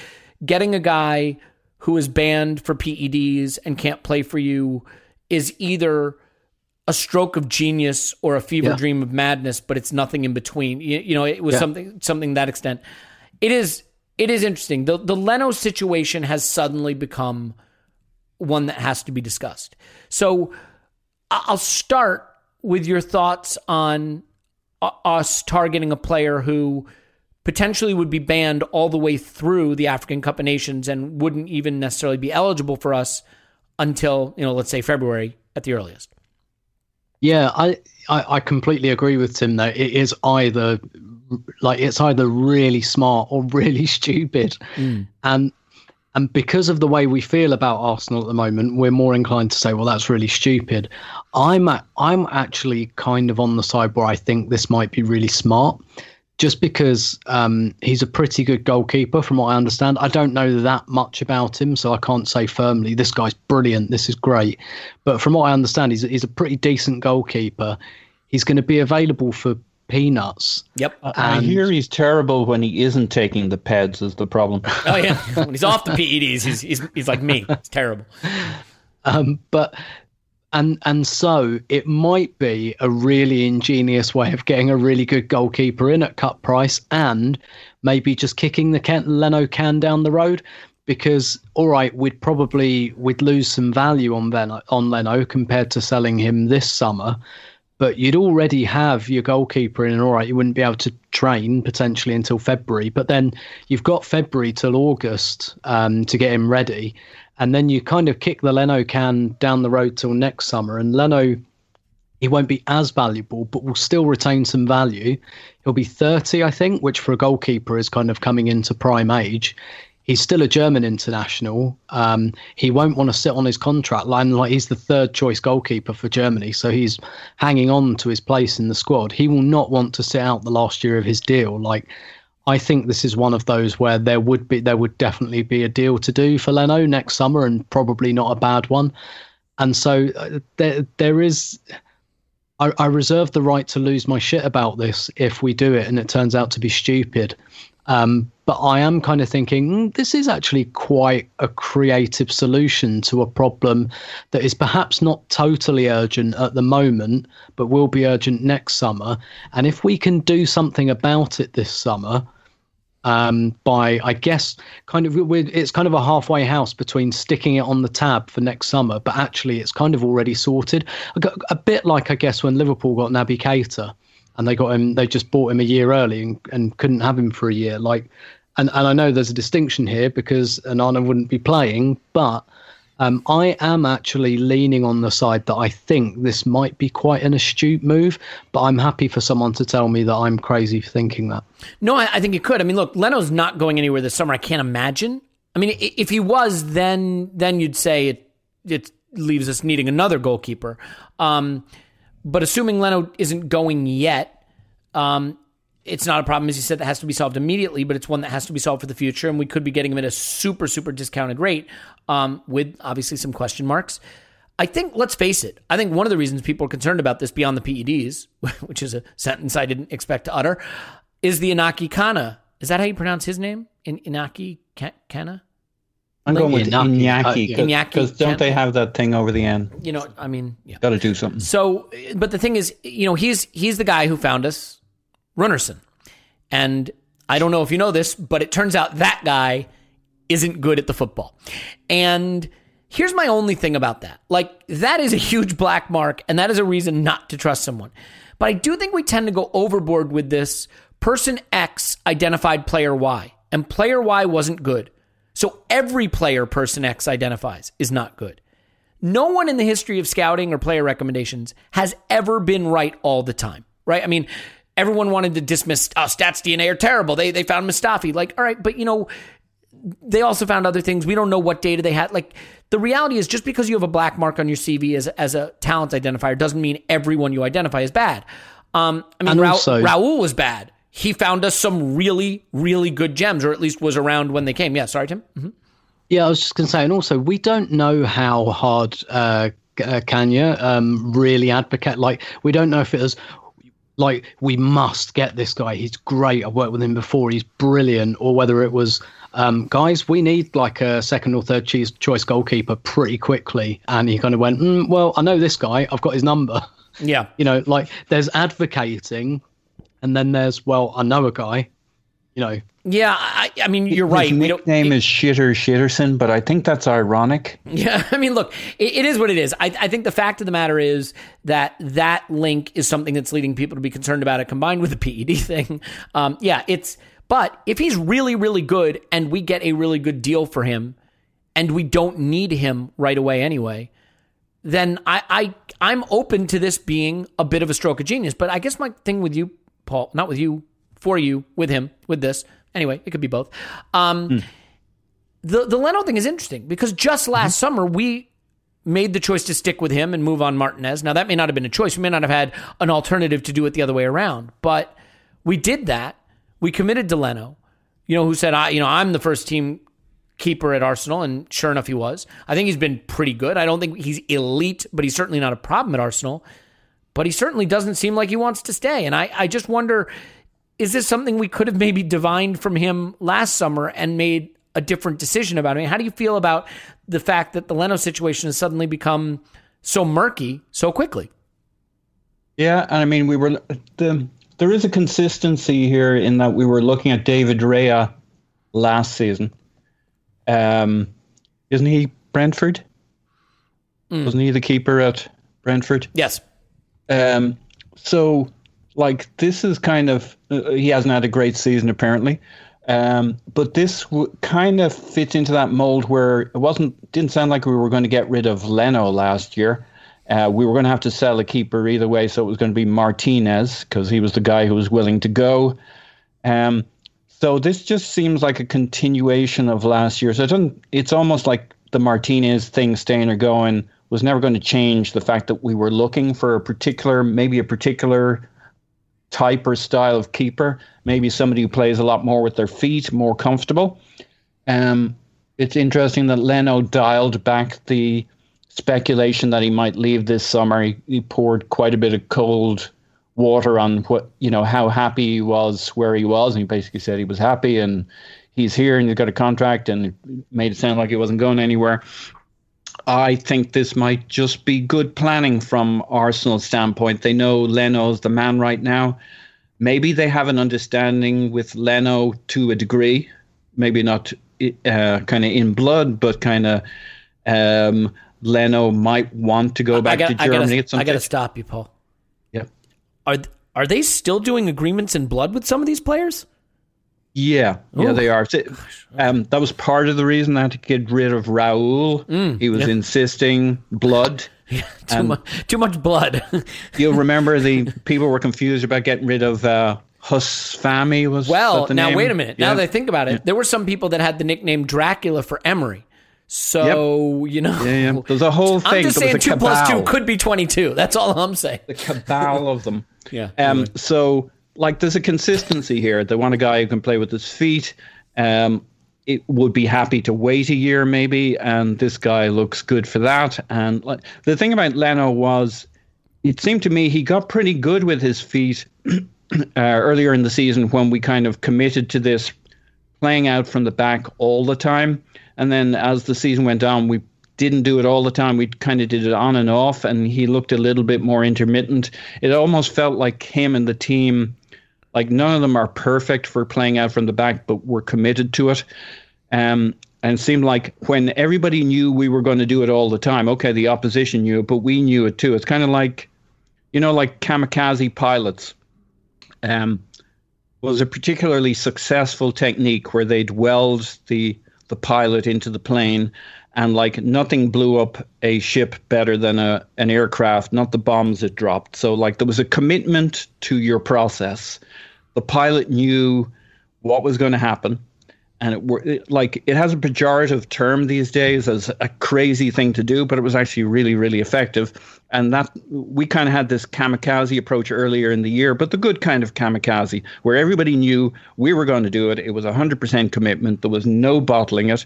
getting a guy who is banned for PEDs and can't play for you is either a stroke of genius or a fever Yeah. dream of madness, but it's nothing in between. You, you know, it was Yeah. something something that extent. It is it is interesting. The the Leno situation has suddenly become one that has to be discussed. So I'll start with your thoughts on uh, us targeting a player who potentially would be banned all the way through the African Cup of Nations and wouldn't even necessarily be eligible for us until, you know, let's say February at the earliest. Yeah, I, I I completely agree with Tim. Though it is either like it's either really smart or really stupid, mm. and and because of the way we feel about Arsenal at the moment, we're more inclined to say, well, that's really stupid. I'm a, I'm actually kind of on the side where I think this might be really smart. Just because um, he's a pretty good goalkeeper, from what I understand. I don't know that much about him, so I can't say firmly this guy's brilliant. This is great, but from what I understand, he's he's a pretty decent goalkeeper. He's going to be available for peanuts. Yep. I hear he's terrible when he isn't taking the PEDs. Is the problem? Oh yeah. when he's off the PEDs, he's he's, he's like me. It's terrible. Um, but and and so it might be a really ingenious way of getting a really good goalkeeper in at cut price and maybe just kicking the Kent Leno can down the road because all right we'd probably we'd lose some value on Leno, on Leno compared to selling him this summer. But you'd already have your goalkeeper in and all right you wouldn't be able to train potentially until February. But then you've got February till August um, to get him ready and then you kind of kick the Leno can down the road till next summer. And Leno, he won't be as valuable, but will still retain some value. He'll be 30, I think, which for a goalkeeper is kind of coming into prime age. He's still a German international. Um, he won't want to sit on his contract line. Like he's the third choice goalkeeper for Germany, so he's hanging on to his place in the squad. He will not want to sit out the last year of his deal. Like I think this is one of those where there would be there would definitely be a deal to do for Leno next summer, and probably not a bad one. And so uh, there there is. I, I reserve the right to lose my shit about this if we do it and it turns out to be stupid. Um, but I am kind of thinking mm, this is actually quite a creative solution to a problem that is perhaps not totally urgent at the moment, but will be urgent next summer. And if we can do something about it this summer, um, by I guess kind of it's kind of a halfway house between sticking it on the tab for next summer, but actually it's kind of already sorted. A bit like I guess when Liverpool got Naby Keita and they got him, they just bought him a year early and, and couldn't have him for a year. Like, and and I know there's a distinction here because Onana wouldn't be playing, but um, I am actually leaning on the side that I think this might be quite an astute move, but I'm happy for someone to tell me that I'm crazy for thinking that. No, I, I think it could. I mean, look, Leno's not going anywhere this summer. I can't imagine. I mean, if he was, then then you'd say it it leaves us needing another goalkeeper. Um, but assuming Leno isn't going yet, um, it's not a problem, as you said, that has to be solved immediately, but it's one that has to be solved for the future. And we could be getting him at a super, super discounted rate um, with obviously some question marks. I think, let's face it, I think one of the reasons people are concerned about this beyond the PEDs, which is a sentence I didn't expect to utter, is the Inaki Caña. Is that how you pronounce his name? In- Inaki Caña? I'm going with Iñaki Iñaki, uh, because don't they have that thing over the end? You know, I mean, yeah. Got to do something. So, but the thing is, you know, he's he's the guy who found us Runarsson. And I don't know if you know this, but it turns out that guy isn't good at the football. And here's my only thing about that. Like, that is a huge black mark, and that is a reason not to trust someone. But I do think we tend to go overboard with this person X identified player Y, and player Y wasn't good. So every player person X identifies is not good. No one in the history of scouting or player recommendations has ever been right all the time, right? I mean, everyone wanted to dismiss oh, stats DNA are terrible. They they found Mustafi. Like, all right, but you know, they also found other things. We don't know what data they had. Like the reality is just because you have a black mark on your CV as as a talent identifier doesn't mean everyone you identify is bad. Um, I mean, Ra- also, Raul was bad. He found us some really, really good gems, or at least was around when they came. Yeah, sorry, Tim. Mm-hmm. Yeah, I was just going to say, and also we don't know how hard uh, uh, Caña um, really advocate. Like, we don't know if it was like we must get this guy. He's great. I've worked with him before. He's brilliant. Or whether it was um, guys, we need like a second or third choice goalkeeper pretty quickly. And he kind of went, mm, well, I know this guy. I've got his number. Yeah. you know, like there's advocating, and then there's well, I know a guy. You know, yeah, I, I mean, you're His right. His nickname is Shitter Shitterson, but I think that's ironic. Yeah, I mean, look, it, it is what it is. I, I think the fact of the matter is that that link is something that's leading people to be concerned about it, combined with the PED thing. Um, yeah, it's. But if he's really, really good, and we get a really good deal for him, and we don't need him right away anyway, then I, I I'm open to this being a bit of a stroke of genius. But I guess my thing with you, Paul, not with you, for you, with him, with this Anyway, it could be both. Um, mm. The the Leno thing is interesting because just last mm-hmm. summer we made the choice to stick with him and move on Martinez. Now that may not have been a choice. We may not have had an alternative to do it the other way around, but we did that we committed to Leno, you know, who said, I, you know, I'm the first team keeper at Arsenal, and sure enough, he was. I think he's been pretty good. I don't think he's elite, but he's certainly not a problem at Arsenal. But he certainly doesn't seem like he wants to stay. And I, I just wonder is this something we could have maybe divined from him last summer and made a different decision about? I mean, how do you feel about the fact that the Leno situation has suddenly become so murky so quickly? Yeah, and I mean, we were the there is a consistency here in that we were looking at David Raya last season. Um, isn't he Brentford? Mm. Wasn't he the keeper at Brentford? Yes. Um, so, like, this is kind of uh, he hasn't had a great season apparently, um, but this w- kind of fits into that mold where it wasn't didn't sound like we were going to get rid of Leno last year. Uh, we were going to have to sell a keeper either way, so it was going to be Martinez because he was the guy who was willing to go. Um, so this just seems like a continuation of last year. So it doesn't. It's almost like the Martinez thing, staying or going, was never going to change the fact that we were looking for a particular, maybe a particular type or style of keeper. Maybe somebody who plays a lot more with their feet, more comfortable. Um, it's interesting that Leno dialed back the speculation that he might leave this summer. He, he, poured quite a bit of cold water on what you know how happy he was where he was, and he basically said he was happy and he's here and he's got a contract, and made it sound like he wasn't going anywhere. I think this might just be good planning from Arsenal's standpoint. They know Leno's the man right now. Maybe they have an understanding with Leno to a degree, maybe not uh, kind of in blood, but kind of um, Leno might want to go back got, to Germany. I I gotta stop you, Paul. Yeah. Are are they still doing agreements in blood with some of these players? Yeah, Ooh. yeah, they are. Um, that was part of the reason I had to get rid of Raul. Mm, he was yeah. insisting blood. Yeah, too, much, too much blood. you'll remember the people were confused about getting rid of uh, Huss Fahmy. Was well, now name? wait a minute. Yeah. Now that I think about it, yeah. there were some people that had the nickname Dracula for Emery. So yep. you know, yeah, yeah. there's a whole thing. I'm just saying two plus two could be twenty two. That's all I'm saying. The cabal of them. yeah. Um. So like there's a consistency here. They want a guy who can play with his feet. Um, it would be happy to wait a year maybe, and this guy looks good for that. And like, the thing about Leno was, it seemed to me he got pretty good with his feet uh, earlier in the season when we kind of committed to this playing out from the back all the time. And then as the season went on, we didn't do it all the time. We kind of did it on and off, and he looked a little bit more intermittent. It almost felt like him and the team like none of them are perfect for playing out from the back, but we're committed to it. Um, and it seemed like when everybody knew we were going to do it all the time, okay, the opposition knew it, but we knew it too. It's kind of like, you know, like kamikaze pilots. Um, was a particularly successful technique where they'd weld the the pilot into the plane and like nothing blew up a ship better than a an aircraft not the bombs it dropped so like there was a commitment to your process the pilot knew what was going to happen and it, were, it, like it has a pejorative term these days as a crazy thing to do but it was actually really really effective. And that we kind of had this kamikaze approach earlier in the year but the good kind of kamikaze where everybody knew we were going to do it. It was 100% commitment. There was no bottling it.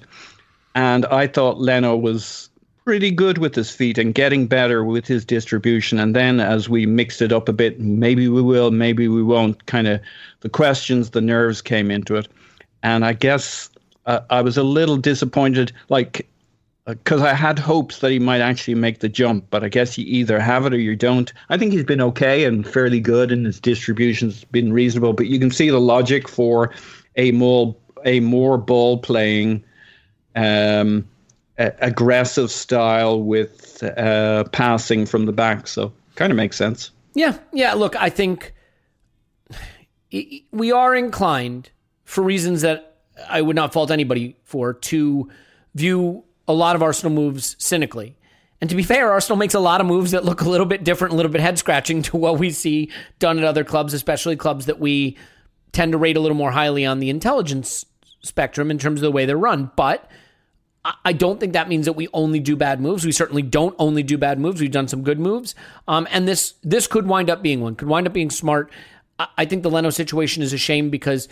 And i thought leno was pretty good with his feet and getting better with his distribution. And then as we mixed it up a bit, maybe we will, maybe we won't, kind of the questions, the nerves came into it. And I guess uh, I was a little disappointed, like, because uh, I had hopes that he might actually make the jump, but I guess you either have it or you don't. I think he's been okay and fairly good, and his distribution's been reasonable. But you can see the logic for a more a more ball playing, um, aggressive style with uh, passing from the back. So kind of makes sense. Yeah, yeah. Look, I think we are inclined, for reasons that I would not fault anybody for, to view a lot of Arsenal moves cynically. And to be fair, Arsenal makes a lot of moves that look a little bit different, a little bit head scratching to what we see done at other clubs, especially clubs that we tend to rate a little more highly on the intelligence spectrum in terms of the way they're run. But I don't think that means that we only do bad moves. We certainly don't only do bad moves. We've done some good moves, um, and this this could wind up being one. Could wind up being smart. I, think the Leno situation is a shame because,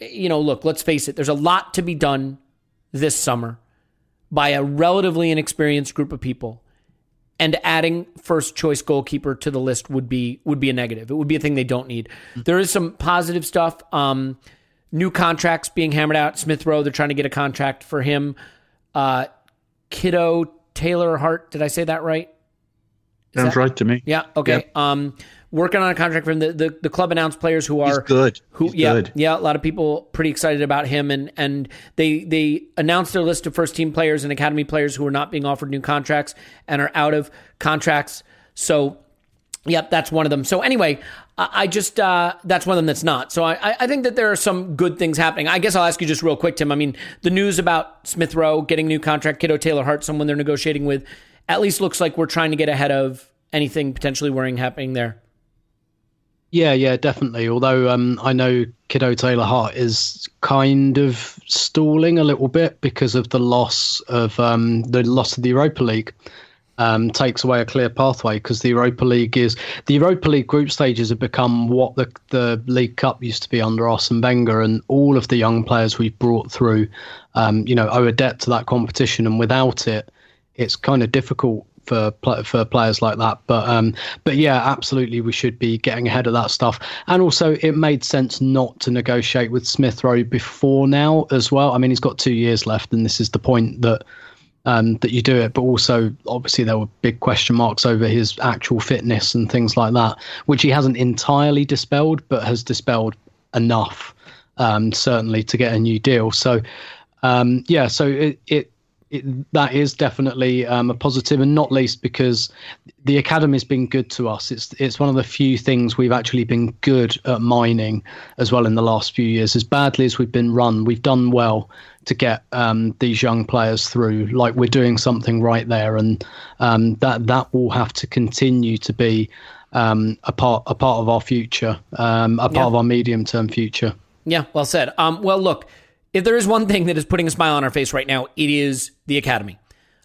you know, look, let's face it, there's a lot to be done this summer by a relatively inexperienced group of people. And adding first choice goalkeeper to the list would be would be a negative. It would be a thing they don't need. There is some positive stuff. Um, new contracts being hammered out. Smith Rowe, they're trying to get a contract for him. Uh, Kiddo Taylor Hart, did I say that right? Sounds right to me. Yeah. Okay. Um, working on a contract for him. The, the, the club announced players who He's are good. Who, He's yeah, good. yeah. A lot of people pretty excited about him, and and they they announced their list of first team players and academy players who are not being offered new contracts and are out of contracts. So, yep, that's one of them. So anyway, I, just uh, that's one of them that's not. So I I think that there are some good things happening. I guess I'll ask you just real quick, Tim. I mean, the news about Smith Rowe getting new contract, Kido Taylor-Hart, someone they're negotiating with, at least looks like we're trying to get ahead of anything potentially worrying happening there. Yeah, yeah, definitely. Although um, I know Kido Taylor-Hart is kind of stalling a little bit because of the loss of um, the loss of the Europa League. Um, takes away a clear pathway because the Europa League is the Europa League group stages have become what the the League Cup used to be under Arsene Wenger, and all of the young players we've brought through, um, you know, owe a debt to that competition, and without it, it's kind of difficult for for players like that. But um, but yeah, absolutely, we should be getting ahead of that stuff. And also, it made sense not to negotiate with Smith Rowe before now as well. I mean, he's got two years left, and this is the point that. Um, that you do it, but also obviously there were big question marks over his actual fitness and things like that, which he hasn't entirely dispelled, but has dispelled enough, um, certainly to get a new deal. So, um, yeah, so it, it it, that is definitely um, a positive, and not least because the academy's been good to us. It's it's one of the few things we've actually been good at mining as well in the last few years. As badly as we've been run, we've done well to get um, these young players through. Like we're doing something right there, and um, that that will have to continue to be um, a part a part of our future, um, a part Yeah. of our medium term future. Yeah, well said. Um, well, look, if there is one thing that is putting a smile on our face right now, it is the academy.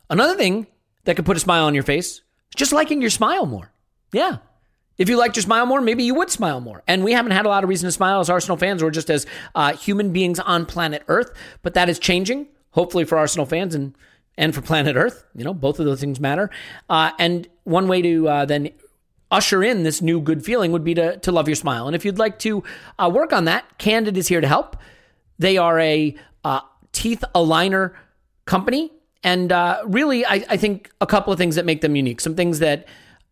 Another thing that could put a smile on your face is just liking your smile more. Yeah. If you liked your smile more, maybe you would smile more. And we haven't had a lot of reason to smile as Arsenal fans or just as uh, human beings on planet Earth, but that is changing, hopefully for Arsenal fans and and for planet Earth. You know, both of those things matter. Uh, and one way to uh, then usher in this new good feeling would be to, to love your smile. And if you'd like to uh, work on that, Candid is here to help. They are a uh, teeth aligner company. And uh, really, I, I think a couple of things that make them unique. Some things that,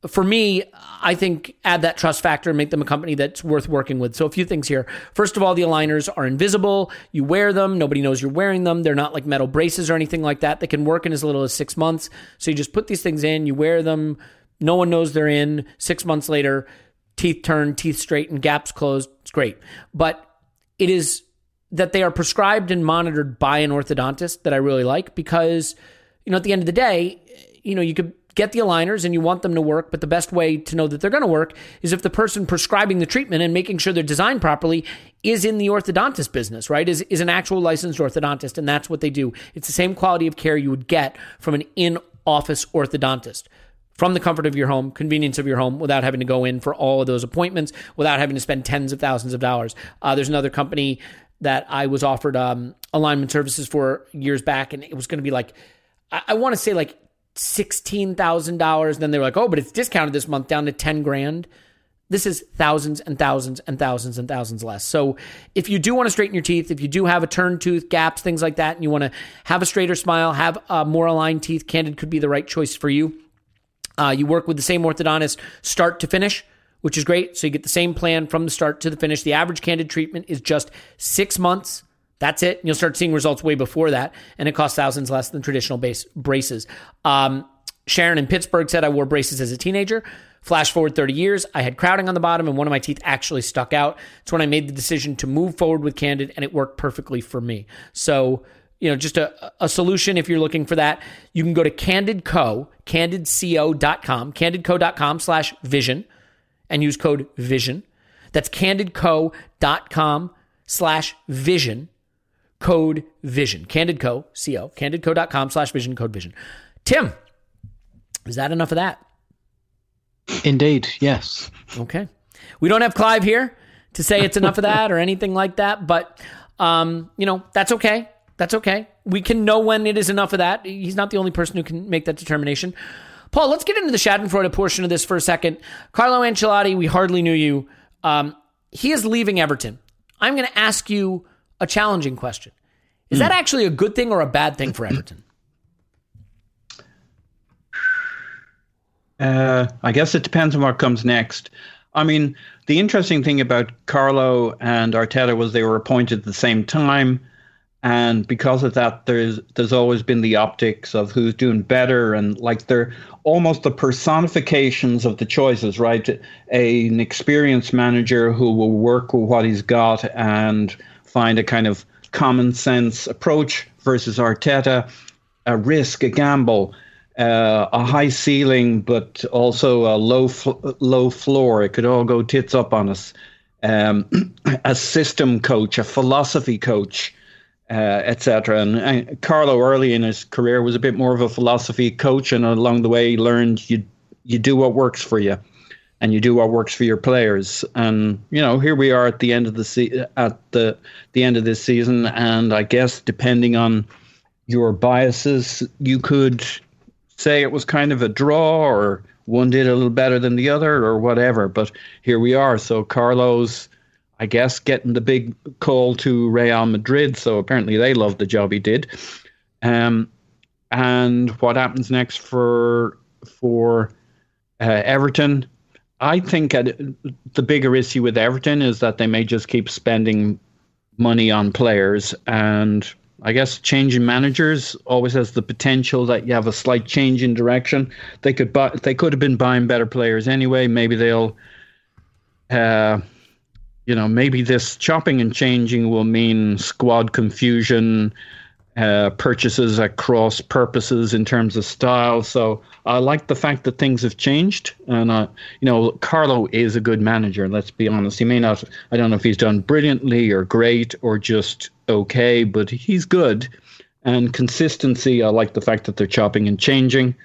for me, I think add that trust factor and make them a company that's worth working with. So, a few things here. First of all, the aligners are invisible. You wear them, nobody knows you're wearing them. They're not like metal braces or anything like that. They can work in as little as six months. So, you just put these things in, you wear them, no one knows they're in. Six months later, teeth turn, teeth straighten, gaps closed. It's great. But it is that they are prescribed and monitored by an orthodontist that I really like because, you know, at the end of the day, you know, you could get the aligners and you want them to work, but the best way to know that they're going to work is if the person prescribing the treatment and making sure they're designed properly is in the orthodontist business, right? Is is an actual licensed orthodontist and that's what they do. It's the same quality of care you would get from an in-office orthodontist from the comfort of your home, convenience of your home, without having to go in for all of those appointments, without having to spend tens of thousands of dollars. Uh, there's another company that I was offered um, alignment services for years back, and it was going to be like, I, I want to say like sixteen thousand dollars. Then they were like, oh, but it's discounted this month down to ten grand. This is thousands and thousands and thousands and thousands less. So if you do want to straighten your teeth, if you do have a turned tooth, gaps, things like that, and you want to have a straighter smile, have uh, more aligned teeth, Candid could be the right choice for you. Uh, you work with the same orthodontist start to finish, which is great. So you get the same plan from the start to the finish. The average candid treatment is just six months. That's it. And you'll start seeing results way before that. And it costs thousands less than traditional base braces. Um, Sharon in Pittsburgh said I wore braces as a teenager. Flash forward 30 years, I had crowding on the bottom and one of my teeth actually stuck out. It's when I made the decision to move forward with Candid and it worked perfectly for me. So, you know, just a, a solution if you're looking for that. You can go to CandidCo, candidco.com, candidco.com slash vision and use code VISION. That's candidco.com slash vision, code vision. Candidco, C-O, candidco.com slash vision, code vision. Tim, is that enough of that? Indeed, yes. Okay. We don't have Clive here. to say it's enough of that or anything like that. But um, you know, that's okay. That's okay. We can know when it is enough of that. He's not the only person who can make that determination. Paul, let's get into the Schadenfreude portion of this for a second. Carlo Ancelotti, we hardly knew you. Um, he is leaving Everton. I'm going to ask you a challenging question. Is that actually a good thing or a bad thing for Everton? Uh, I guess it depends on what comes next. I mean, the interesting thing about Carlo and Arteta was they were appointed at the same time, and because of that, there's there's always been the optics of who's doing better, and like they're almost the personifications of the choices, right? A, an experienced manager who will work with what he's got and find a kind of common sense approach versus Arteta, a risk, a gamble uh, a high ceiling, but also a low fl- low floor. It could all go tits up on us. Um, a system coach, a philosophy coach, uh, etc. And, and Carlo early in his career was a bit more of a philosophy coach, and along the way he learned you you do what works for you, and you do what works for your players. And you know here we are at the end of the se- at the the end of this season, and I guess depending on your biases, you could say it was kind of a draw or one did a little better than the other or whatever. But here we are. So Carlos, I guess, getting the big call to Real Madrid. So apparently they loved the job he did. Um, and what happens next for for uh, Everton? I think uh, the bigger issue with Everton is that they may just keep spending money on players and I guess changing managers always has the potential that you have a slight change in direction. They could buy, they could have been buying better players anyway. Maybe they'll, uh, you know, maybe this chopping and changing will mean squad confusion, uh, purchases at cross purposes in terms of style. So I like the fact that things have changed, and uh, you know, Carlo is a good manager. Let's be honest. He may not. I don't know if he's done brilliantly or great or just okay, but he's good. And consistency, I like the fact that they're chopping and changing.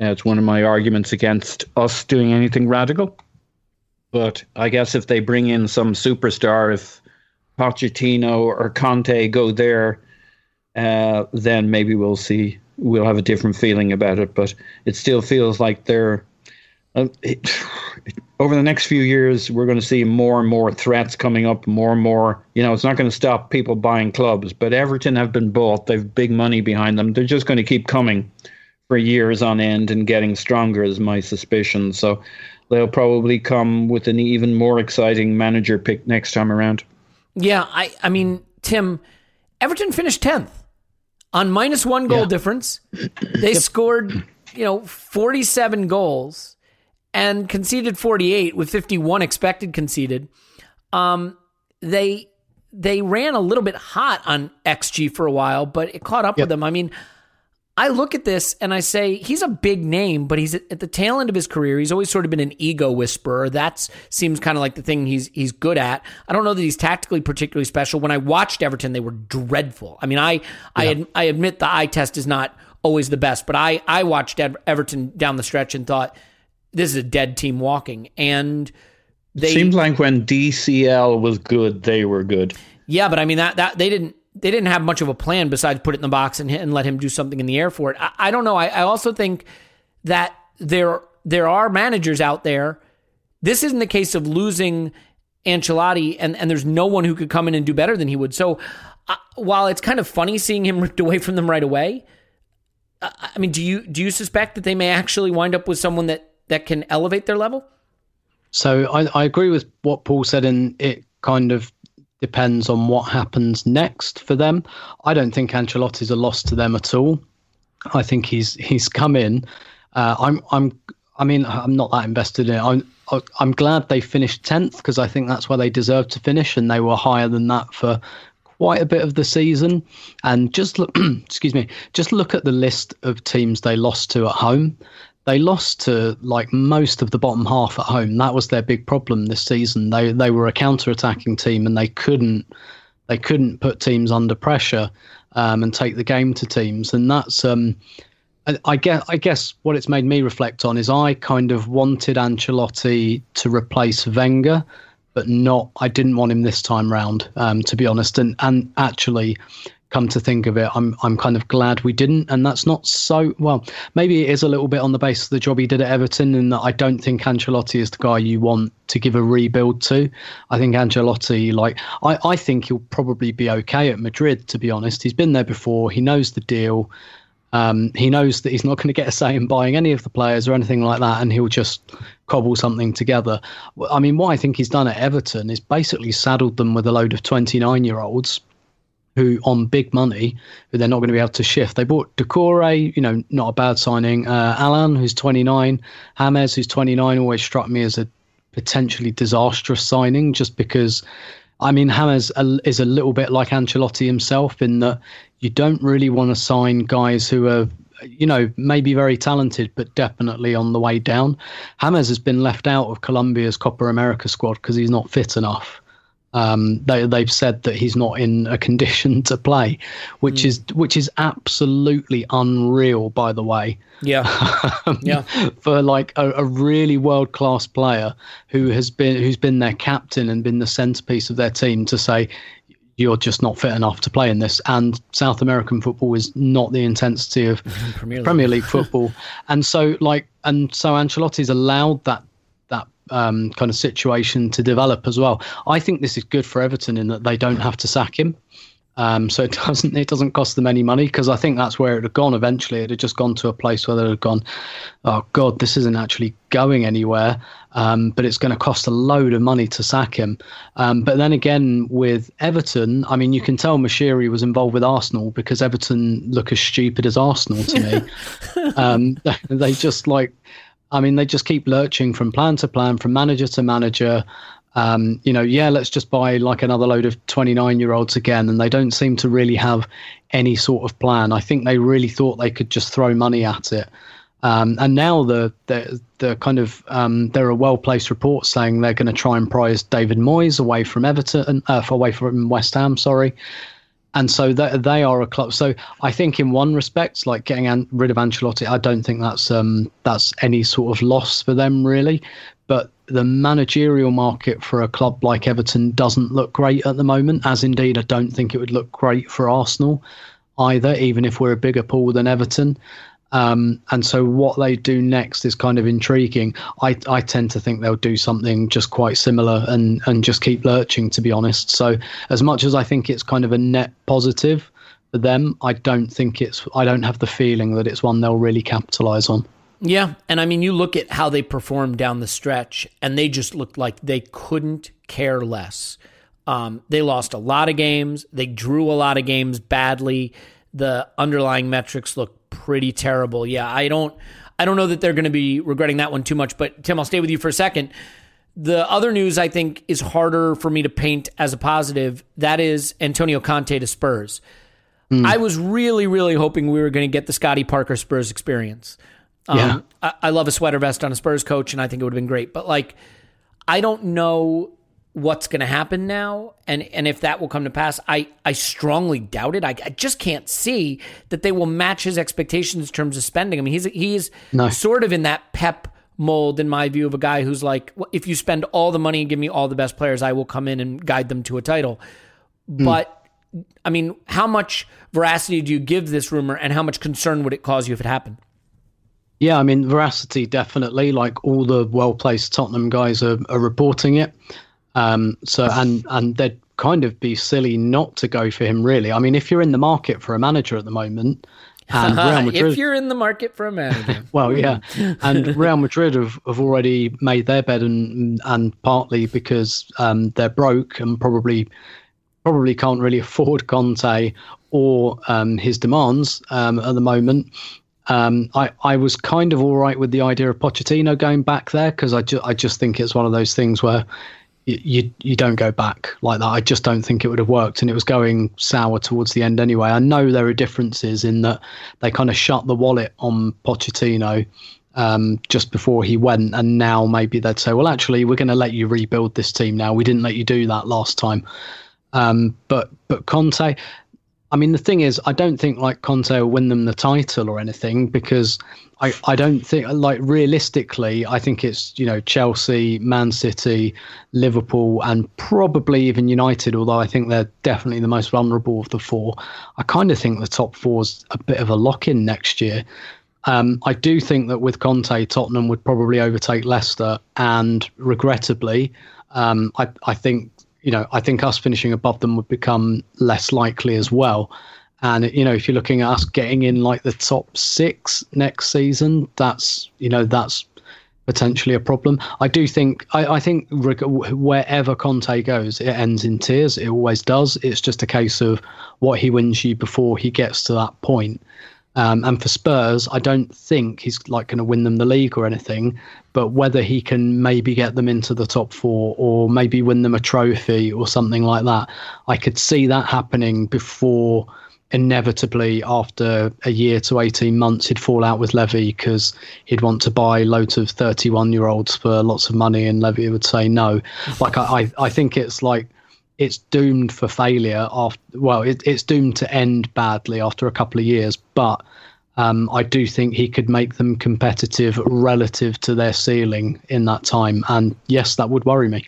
Uh, it's one of my arguments against us doing anything radical. But I guess if they bring in some superstar, if Pochettino or Conte go there, uh, then maybe we'll see. We'll have a different feeling about it. But it still feels like they're. Uh, it, over the next few years, we're going to see more and more threats coming up, more and more. You know, it's not going to stop people buying clubs, but Everton have been bought. They've big money behind them. They're just going to keep coming for years on end and getting stronger, is my suspicion. So they'll probably come with an even more exciting manager pick next time around. Yeah, I, I mean, Tim, Everton finished 10th on minus one goal Yeah. difference. They scored, you know, 47 goals and conceded 48 with 51 expected conceded. Um, they they ran a little bit hot on XG for a while, but it caught up with them. I mean, I look at this and I say he's a big name, but he's at the tail end of his career. He's always sort of been an ego whisperer. That seems kind of like the thing he's he's good at. I don't know that he's tactically particularly special. When I watched Everton, they were dreadful. I mean, I I ad, I admit the eye test is not always the best, but I I watched Ev- Everton down the stretch and thought this is a dead team walking. And they Seems like when DCL was good, they were good. yeah, but I mean that that they didn't they didn't have much of a plan besides put it in the box and and let him do something in the air for it. I, I don't know. I, I also think that there there are managers out there. This isn't the case of losing Ancelotti and and there's no one who could come in and do better than he would. So uh, while it's kind of funny seeing him ripped away from them right away, I mean, do you do you suspect that they may actually wind up with someone that that can elevate their level? So I, I agree with what Paul said, and it kind of depends on what happens next for them. I don't think Ancelotti's a loss to them at all. I think he's he's come in. Uh, I'm I'm I mean I'm not that invested in it. I'm I'm glad they finished tenth because I think that's where they deserve to finish, and they were higher than that for quite a bit of the season. And just look, excuse me, just look at the list of teams they lost to at home. They lost to like most of the bottom half at home. That was their big problem this season. They they were a counter-attacking team and they couldn't they couldn't put teams under pressure um, and take the game to teams. And that's um, I, I guess I guess what it's made me reflect on is I kind of wanted Ancelotti to replace Wenger but not. I didn't want him this time round, um, to be honest. And and actually, come to think of it, I'm I'm kind of glad we didn't. And that's not so well. Maybe it is a little bit on the basis of the job he did at Everton, and that I don't think Ancelotti is the guy you want to give a rebuild to. I think Ancelotti, like I, I think he'll probably be okay at Madrid. To be honest, he's been there before. He knows the deal. Um, he knows that he's not going to get a say in buying any of the players or anything like that, and he'll just cobble something together. I mean, what I think he's done at Everton is basically saddled them with a load of 29 year olds who on big money who they're not going to be able to shift. They bought Doucouré, you know, not a bad signing. Uh, Allan, who's 29, James, who's 29, always struck me as a potentially disastrous signing just because. I mean, James is a little bit like Ancelotti himself in that you don't really want to sign guys who are you know, maybe very talented, but definitely on the way down. James has been left out of Colombia's Copa America squad because he's not fit enough. Um, they, they've said that he's not in a condition to play, which mm. is which is absolutely unreal. By the way, yeah, yeah, for like a, a really world class player who has been who's been their captain and been the centerpiece of their team to say you're just not fit enough to play in this. And South American football is not the intensity of Premier League, Premier League football. and so, like, and so Ancelotti's allowed that that um, kind of situation to develop as well. I think this is good for Everton in that they don't have to sack him. Um, so it doesn't it doesn't cost them any money because I think that's where it had gone eventually. It had just gone to a place where they had gone, oh god, this isn't actually going anywhere. Um, but it's going to cost a load of money to sack him. Um, but then again, with Everton, I mean, you can tell Moshiri was involved with Arsenal because Everton look as stupid as Arsenal to me. Um, they just like, I mean, they just keep lurching from plan to plan, from manager to manager um, you know, yeah, let's just buy like another load of 29 year olds again. And they don't seem to really have any sort of plan. I think they really thought they could just throw money at it. Um, and now the, the, the kind of, um, there are well placed reports saying they're going to try and prize David Moyes away from Everton, uh, away from West Ham, sorry. And so they, they are a club. So I think in one respect, like getting an, rid of Ancelotti, I don't think that's um, that's any sort of loss for them really. But the managerial market for a club like Everton doesn't look great at the moment, as indeed I don't think it would look great for Arsenal either, even if we're a bigger pool than Everton. Um, and so what they do next is kind of intriguing. I, I tend to think they'll do something just quite similar and, and just keep lurching, to be honest. So as much as I think it's kind of a net positive for them, I don't think it's, I don't have the feeling that it's one they'll really capitalize on. Yeah, and I mean, you look at how they performed down the stretch, and they just looked like they couldn't care less. Um, they lost a lot of games. They drew a lot of games badly. The underlying metrics look pretty terrible. Yeah, I don't, I don't know that they're going to be regretting that one too much. But Tim, I'll stay with you for a second. The other news I think is harder for me to paint as a positive. That is Antonio Conte to Spurs. Mm. I was really, really hoping we were going to get the Scotty Parker Spurs experience. Um, yeah. I, I, love a sweater vest on a Spurs coach, and I think it would have been great. But like, I don't know what's going to happen now, and and if that will come to pass. I I strongly doubt it. I, I just can't see that they will match his expectations in terms of spending. I mean, he's he's no. sort of in that Pep mold in my view of a guy who's like, if you spend all the money and give me all the best players, I will come in and guide them to a title. Mm. But I mean, how much veracity do you give this rumor, and how much concern would it cause you if it happened? Yeah, I mean, veracity definitely. Like all the well placed Tottenham guys are, are reporting it. Um, so and and they'd kind of be silly not to go for him. Really, I mean, if you're in the market for a manager at the moment, and Real Madrid, if you're in the market for a manager, well, yeah, and Real Madrid have, have already made their bed, and and partly because um, they're broke and probably probably can't really afford Conte or um, his demands um, at the moment. Um, I, I was kind of all right with the idea of Pochettino going back there because I, ju- I just think it's one of those things where you, you, don't go back like that. I just don't think it would have worked, and it was going sour towards the end anyway. I know there are differences in that they kind of shut the wallet on Pochettino um, just before he went, and now maybe they'd say, well, actually, we're going to let you rebuild this team now. We didn't let you do that last time. Um, but but Conte, I mean, the thing is, I don't think like Conte will win them the title or anything because I, I don't think like realistically, I think it's you know Chelsea, Man City, Liverpool, and probably even United. Although I think they're definitely the most vulnerable of the four. I kind of think the top four's a bit of a lock in next year. Um, I do think that with Conte, Tottenham would probably overtake Leicester, and regrettably, um, I, I think you know, I think us finishing above them would become less likely as well. And you know, if you're looking at us getting in like the top six next season, that's you know that's potentially a problem. I do think I, I think wherever Conte goes, it ends in tears. It always does. It's just a case of what he wins you before he gets to that point. Um, and for Spurs, I don't think he's like going to win them the league or anything, but whether he can maybe get them into the top four or maybe win them a trophy or something like that, I could see that happening before inevitably after a year to 18 months he'd fall out with Levy because he'd want to buy loads of 31 year olds for lots of money and Levy would say no. Like I, I, I think it's like it's doomed for failure after well it, it's doomed to end badly after a couple of years but um, I do think he could make them competitive relative to their ceiling in that time and yes that would worry me.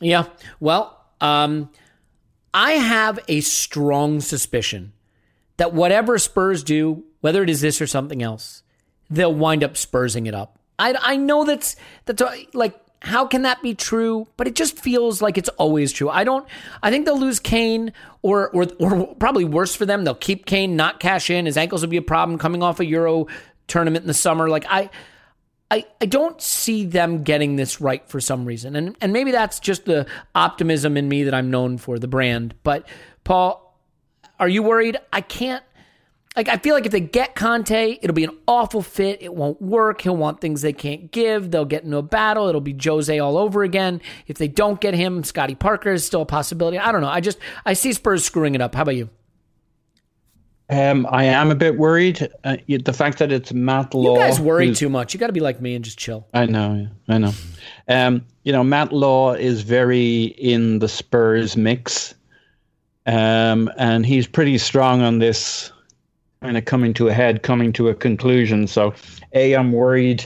Yeah. Well um, I have a strong suspicion that whatever Spurs do whether it is this or something else they'll wind up spursing it up. I, I know that's that's like how can that be true? But it just feels like it's always true. I don't. I think they'll lose Kane, or or or probably worse for them, they'll keep Kane, not cash in. His ankles will be a problem coming off a Euro tournament in the summer. Like I. I, I don't see them getting this right for some reason. And and maybe that's just the optimism in me that I'm known for, the brand. But Paul, are you worried? I can't like I feel like if they get Conte, it'll be an awful fit. It won't work. He'll want things they can't give. They'll get into a battle. It'll be Jose all over again. If they don't get him, Scotty Parker is still a possibility. I don't know. I just I see Spurs screwing it up. How about you? Um, I am a bit worried. Uh, the fact that it's Matt Law. You guys worry too much. You got to be like me and just chill. I know. I know. Um, you know, Matt Law is very in the Spurs mix, um, and he's pretty strong on this kind of coming to a head, coming to a conclusion. So, a, I'm worried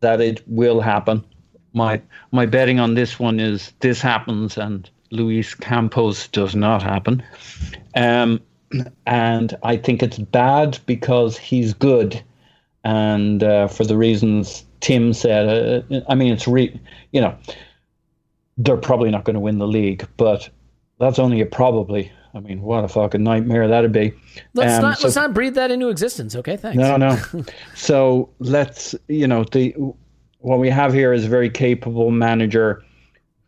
that it will happen. My my betting on this one is this happens and Luis Campos does not happen. Um, and I think it's bad because he's good, and uh, for the reasons Tim said. Uh, I mean, it's re you know they're probably not going to win the league, but that's only a probably. I mean, what a fucking nightmare that'd be. Let's um, not so, let's not breathe that into existence. Okay, thanks. No, no. so let's you know the what we have here is a very capable manager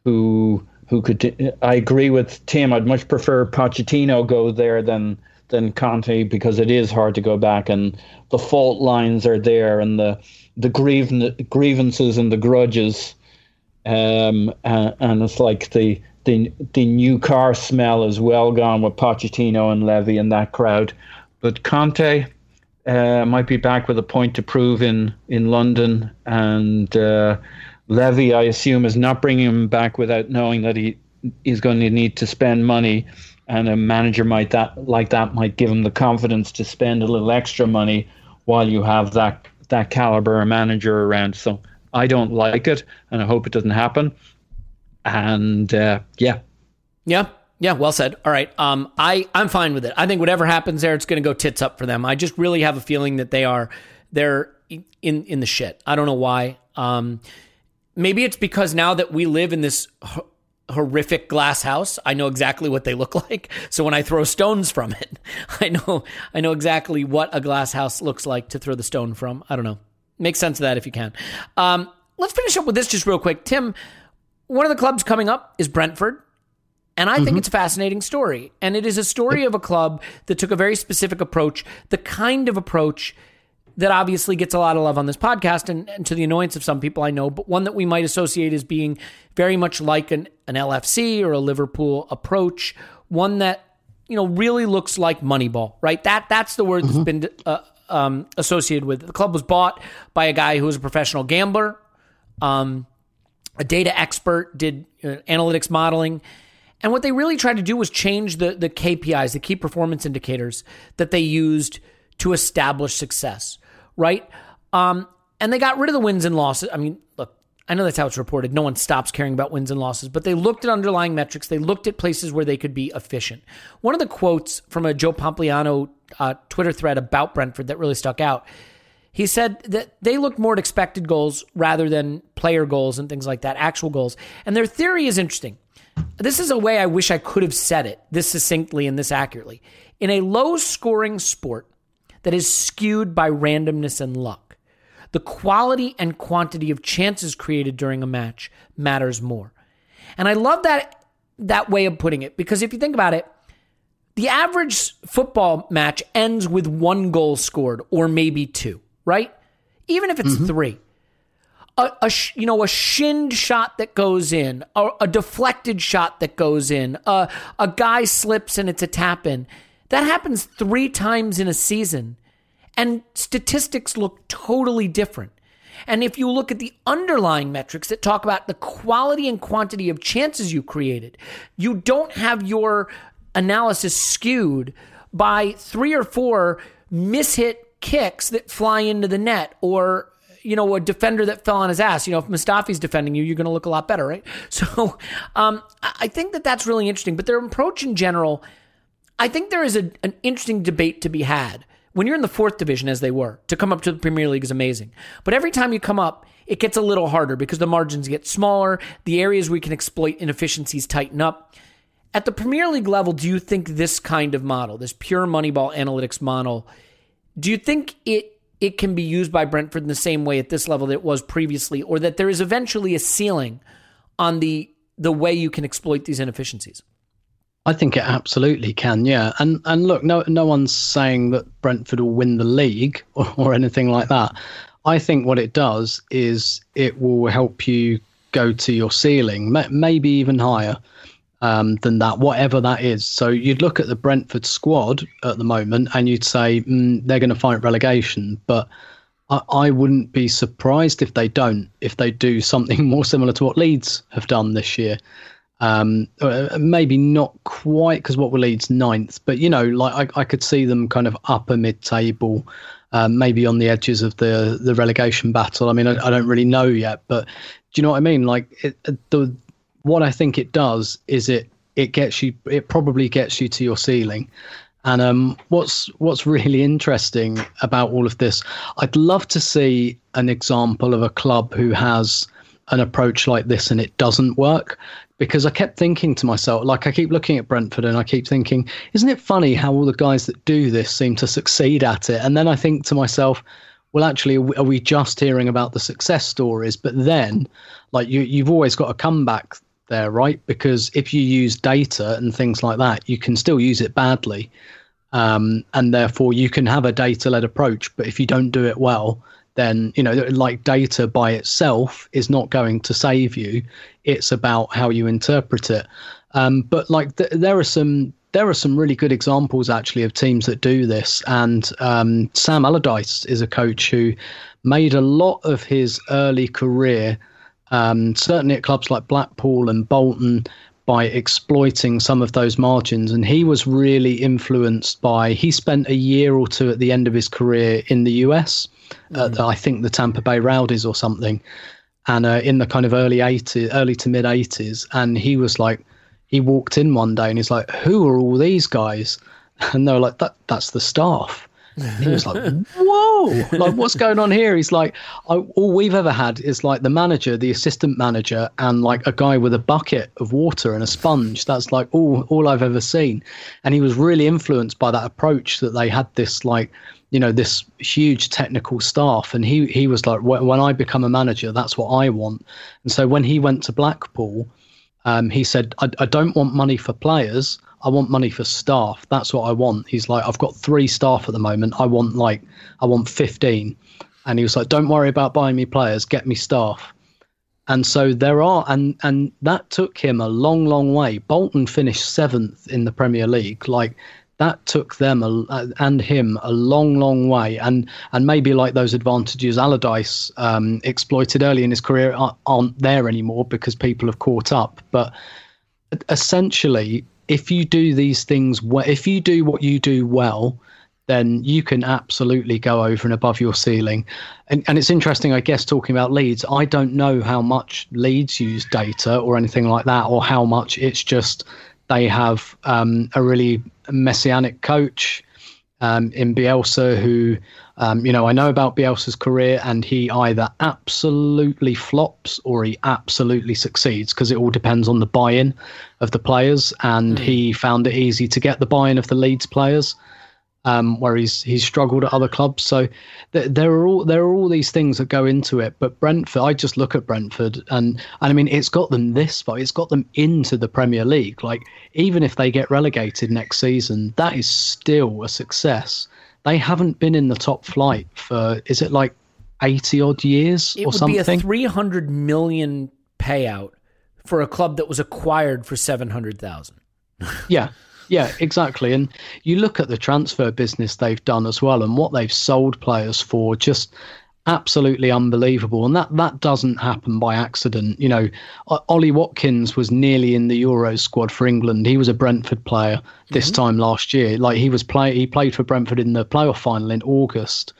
who who could. I agree with Tim. I'd much prefer Pochettino go there than than Conte because it is hard to go back and the fault lines are there and the the grievances and the grudges. Um, and, and it's like the the the new car smell is well gone with Pochettino and Levy and that crowd. But Conte uh, might be back with a point to prove in in London, and uh, Levy, I assume, is not bringing him back without knowing that he is going to need to spend money, and a manager might that like that might give him the confidence to spend a little extra money while you have that that caliber manager around. So I don't like it, and I hope it doesn't happen and uh, yeah, yeah. Yeah, well said. All right. Um, I, I'm fine with it. I think whatever happens there, it's going to go tits up for them. I just really have a feeling that they are, they're in, in the shit. I don't know why. Um, maybe it's because now that we live in this horrific glass house, I know exactly what they look like. So when I throw stones from it, I know, I know exactly what a glass house looks like to throw the stone from. I don't know. Make sense of that if you can. Um, let's finish up with this just real quick. Tim, one of the clubs coming up is Brentford. And I think mm-hmm. it's a fascinating story. And it is a story of a club that took a very specific approach, the kind of approach that obviously gets a lot of love on this podcast and, and, to the annoyance of some people I know, but one that we might associate as being very much like an, an LFC or a Liverpool approach, one that, you know, really looks like Moneyball, right? That That's the word mm-hmm. that's been uh, um, associated with. The club was bought by a guy who was a professional gambler. Um, a data expert, did uh, analytics modeling, And what they really tried to do was change the, the KPIs, the key performance indicators that they used to establish success, right? Um, and they got rid of the wins and losses. I mean, look, I know that's how it's reported. No one stops caring about wins and losses, but they looked at underlying metrics. They looked at places where they could be efficient. One of the quotes from a Joe Pompliano uh, Twitter thread about Brentford that really stuck out. He said that they looked more at expected goals rather than player goals and things like that, actual goals. And their theory is interesting. This is a way I wish I could have said it this succinctly and this accurately. In a low scoring sport that is skewed by randomness and luck, the quality and quantity of chances created during a match matters more. And I love that that way of putting it because if you think about it, the average football match ends with one goal scored or maybe two, right? Even if it's mm-hmm. three a, a you know a shinned shot that goes in, a, a deflected shot that goes in, a, a guy slips and it's a tap in. That happens three times in a season, and statistics look totally different. And if you look at the underlying metrics that talk about the quality and quantity of chances you created, you don't have your analysis skewed by three or four mishit kicks that fly into the net or you know, a defender that fell on his ass. You know, if Mustafi's defending you, you're going to look a lot better, right? So um, I think that that's really interesting. But their approach in general, I think there is a, an interesting debate to be had. When you're in the fourth division, as they were, to come up to the Premier League is amazing. But every time you come up, it gets a little harder because the margins get smaller. The areas we can exploit inefficiencies tighten up. At the Premier League level, do you think this kind of model, this pure Moneyball analytics model, do you think it it can be used by Brentford in the same way at this level that it was previously, or that there is eventually a ceiling on the the way you can exploit these inefficiencies? I think it absolutely can, yeah. And and look, no no one's saying that Brentford will win the league or, or anything like that. I think what it does is it will help you go to your ceiling, maybe even higher um, than that, whatever that is. So you'd look at the Brentford squad at the moment and you'd say mm, they're going to fight relegation, but I, I, wouldn't be surprised if they don't, if they do something more similar to what Leeds have done this year. Um, uh, maybe not quite because what were Leeds ninth, but you know, like I, I could see them kind of upper mid-table. Um, maybe on the edges of the the relegation battle. I mean, I, I, don't really know yet, but do you know what I mean? Like it, the what I think it does is it it gets you it probably gets you to your ceiling. And um, what's what's really interesting about all of this, I'd love to see an example of a club who has an approach like this and it doesn't work. Because I kept thinking to myself, like I keep looking at Brentford and I keep thinking, isn't it funny how all the guys that do this seem to succeed at it? And then I think to myself, well, actually, are we just hearing about the success stories? But then, like you, you've always got a comeback there, right? Because if you use data and things like that, you can still use it badly. Um, and therefore, you can have a data led approach. But if you don't do it well, then, you know, like data by itself is not going to save you. It's about how you interpret it. Um, but like th- there are some there are some really good examples actually of teams that do this. And um, Sam Allardyce is a coach who made a lot of his early career um, certainly at clubs like Blackpool and Bolton, by exploiting some of those margins. And he was really influenced by, he spent a year or two at the end of his career in the US, mm. I think the Tampa Bay Rowdies or something, and uh, in the kind of early 80s, early to mid 80s. And he was like, he walked in one day and he's like, who are all these guys? And they were like, that, that's the staff. And he was like, "Whoa! Like, what's going on here?" He's like, "All we've ever had is like the manager, the assistant manager, and like a guy with a bucket of water and a sponge. That's like all all I've ever seen." And he was really influenced by that approach that they had this like you know this huge technical staff and he he was like when i become a manager that's what i want and so when he went to blackpool um, he said I, I don't want money for players I want money for staff. That's what I want. He's like, I've got three staff at the moment. I want like, I want 15. And he was like, don't worry about buying me players, get me staff. And so there are, and and that took him a long, long way. Bolton finished seventh in the Premier League. Like that took them a, and him a long, long way. And and maybe like those advantages Allardyce um, exploited early in his career aren't, there anymore because people have caught up. But essentially, if you do these things, if you do what you do well, then you can absolutely go over and above your ceiling. And, and it's interesting, I guess, talking about Leeds. I don't know how much Leeds use data or anything like that, or how much it's just they have um, a really messianic coach um, in Bielsa who um, you know, I know about Bielsa's career, and he either absolutely flops or he absolutely succeeds because it all depends on the buy-in of the players. And mm. he found it easy to get the buy-in of the Leeds players, um, where he's he's struggled at other clubs. So th- there are all there are all these things that go into it. But Brentford, I just look at Brentford, and and I mean, it's got them this far. It's got them into the Premier League. Like even if they get relegated next season, that is still a success they haven't been in the top flight for is it like 80 odd years it or something? It would be a 300 million payout for a club that was acquired for 700,000. yeah. Yeah, exactly. And you look at the transfer business they've done as well and what they've sold players for just absolutely unbelievable. And that, that doesn't happen by accident. You know, Ollie Watkins was nearly in the Euro squad for England. He was a Brentford player this mm-hmm. time last year. Like he was play, he played for Brentford in the playoff final in August.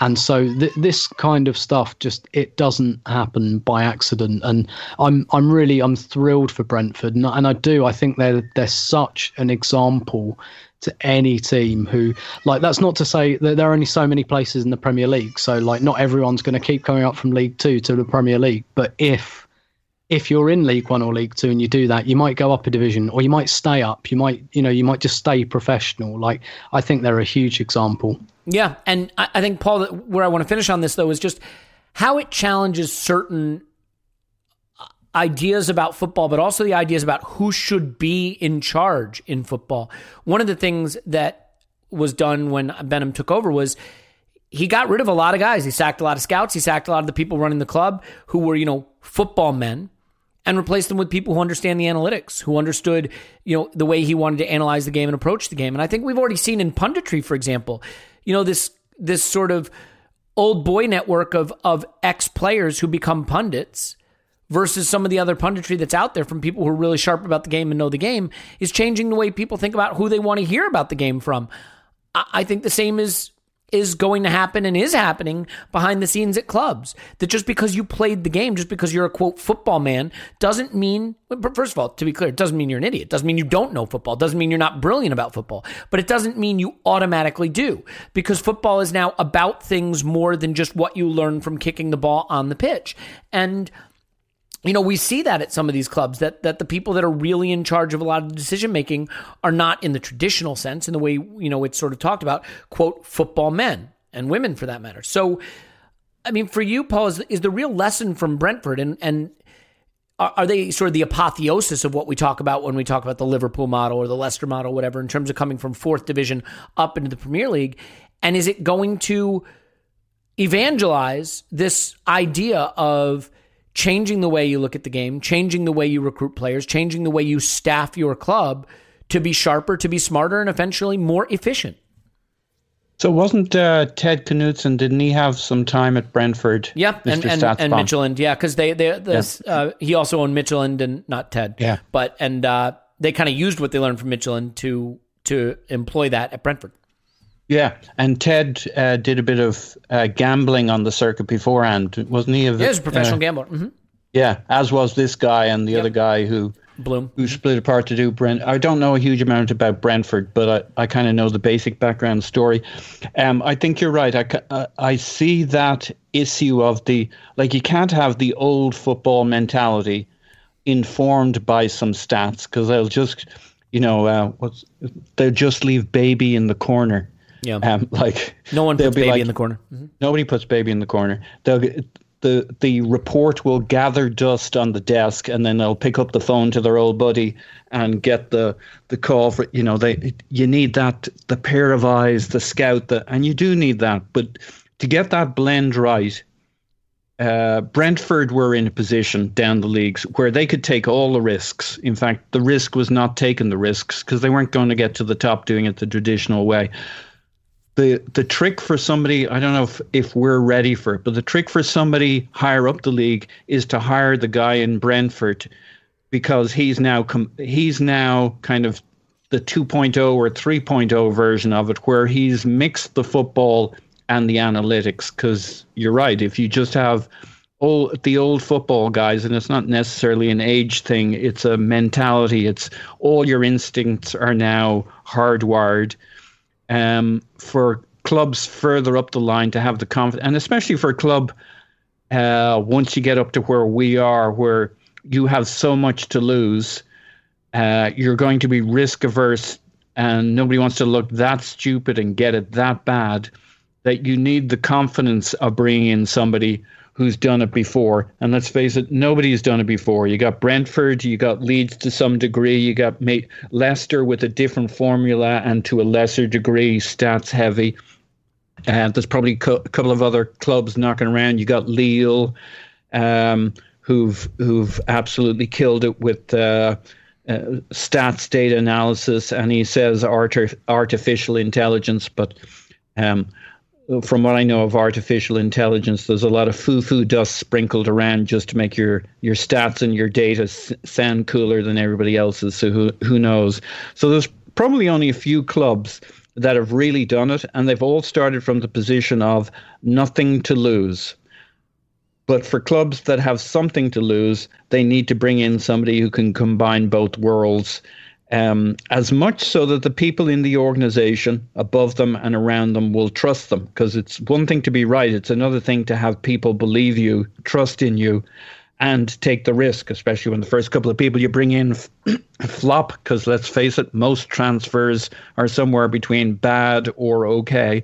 And so th- this kind of stuff just it doesn't happen by accident. And I'm I'm really I'm thrilled for Brentford, and, and I do I think they're they're such an example to any team who like that's not to say that there are only so many places in the Premier League. So like not everyone's going to keep coming up from League 2 to the Premier League. But if if you're in League 1 or League 2 and you do that you might go up a division or you might stay up. You might you know you might just stay professional. Like I think they're a huge example yeah and I think Paul where I want to finish on this though is just how it challenges certain uh, ideas about football, but also the ideas about who should be in charge in football. One of the things that was done when Benham took over was he got rid of a lot of guys. He sacked a lot of scouts. He sacked a lot of the people running the club who were, you know, football men and replaced them with people who understand the analytics, who understood, you know, the way he wanted to analyze the game and approach the game. And I think we've already seen in punditry, for example, you know, this this sort of old boy network of of ex players who become pundits versus some of the other punditry that's out there from people who are really sharp about the game and know the game is changing the way people think about who they want to hear about the game from. I think the same is is going to happen and is happening behind the scenes at clubs. That just because you played the game, just because you're a quote football man, doesn't mean, first of all, to be clear, it doesn't mean you're an idiot. It doesn't mean you don't know football. It doesn't mean you're not brilliant about football. But it doesn't mean you automatically do because football is now about things more than just what you learn from kicking the ball on the pitch. And you know, we see that at some of these clubs that that the people that are really in charge of a lot of decision making are not in the traditional sense, in the way you know it's sort of talked about, quote, football men and women for that matter. So, I mean, for you, Paul, is, is the real lesson from Brentford, and and are, are they sort of the apotheosis of what we talk about when we talk about the Liverpool model or the Leicester model, whatever, in terms of coming from fourth division up into the Premier League, and is it going to evangelize this idea of changing the way you look at the game, changing the way you recruit players, changing the way you staff your club to be sharper, to be smarter, and eventually more efficient. So wasn't uh, Ted Knutson? Didn't he have some time at Brentford? Yeah, and and, and Midtjylland, yeah, because they they the, yeah. uh, he also owned Midtjylland and not Ted. Yeah, but and uh, they kind of used what they learned from Midtjylland to to employ that at Brentford. Yeah, and Ted uh, did a bit of uh, gambling on the circuit beforehand, wasn't he? yeah, he was a professional uh, gambler. Mm-hmm. Yeah, as was this guy and the yep. other guy who Bloom who split apart to do Brent. I don't know a huge amount about Brentford, but I, I kind of know the basic background story. Um, I think you're right. I, uh, I see that issue of the like you can't have the old football mentality informed by some stats because they'll just you know uh, what's they'll just leave baby in the corner yeah. Um, like no one puts baby like, in the corner. Mm-hmm. Nobody puts baby in the corner. They'll the the report will gather dust on the desk, and then they'll pick up the phone to their old buddy and get the the call for you know they you need that the pair of eyes, the scout, the and you do need that, but to get that blend right. Uh, Brentford were in a position down the leagues where they could take all the risks. In fact, the risk was not taking the risks because they weren't going to get to the top doing it the traditional way the the trick for somebody I don't know if, if we're ready for it, but the trick for somebody higher up the league is to hire the guy in Brentford because he's now com- he's now kind of the 2.0 or 3.0 version of it, where he's mixed the football and the analytics. Because you're right, if you just have old, the old football guys, and it's not necessarily an age thing, it's a mentality. It's all your instincts are now hardwired. Um, for clubs further up the line to have the confidence, and especially for a club uh, once you get up to where we are, where you have so much to lose, uh, you're going to be risk averse, and nobody wants to look that stupid and get it that bad. That you need the confidence of bringing in somebody who's done it before. And let's face it, nobody's done it before. You got Brentford, you got Leeds to some degree, you got Leicester with a different formula and to a lesser degree stats heavy. And there's probably co- a couple of other clubs knocking around. You got Lille, um, who've who've absolutely killed it with uh, uh, stats data analysis, and he says arti- artificial intelligence, but um, from what I know of artificial intelligence, there's a lot of foo-foo dust sprinkled around just to make your your stats and your data s- sound cooler than everybody else's. So who who knows? So there's probably only a few clubs that have really done it, and they've all started from the position of nothing to lose. But for clubs that have something to lose, they need to bring in somebody who can combine both worlds um, as much so that the people in the organization above them and around them will trust them. Because it's one thing to be right, it's another thing to have people believe you, trust in you, and take the risk, especially when the first couple of people you bring in f- flop. Because let's face it, most transfers are somewhere between bad or okay.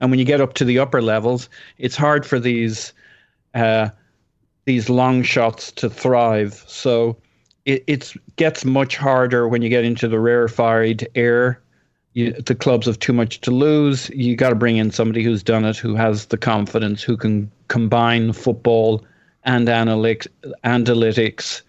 And when you get up to the upper levels, it's hard for these uh, these long shots to thrive. So it it's, gets much harder when you get into the rarefied air. You, the clubs have too much to lose. You got to bring in somebody who's done it, who has the confidence, who can combine football and analytics, analytics,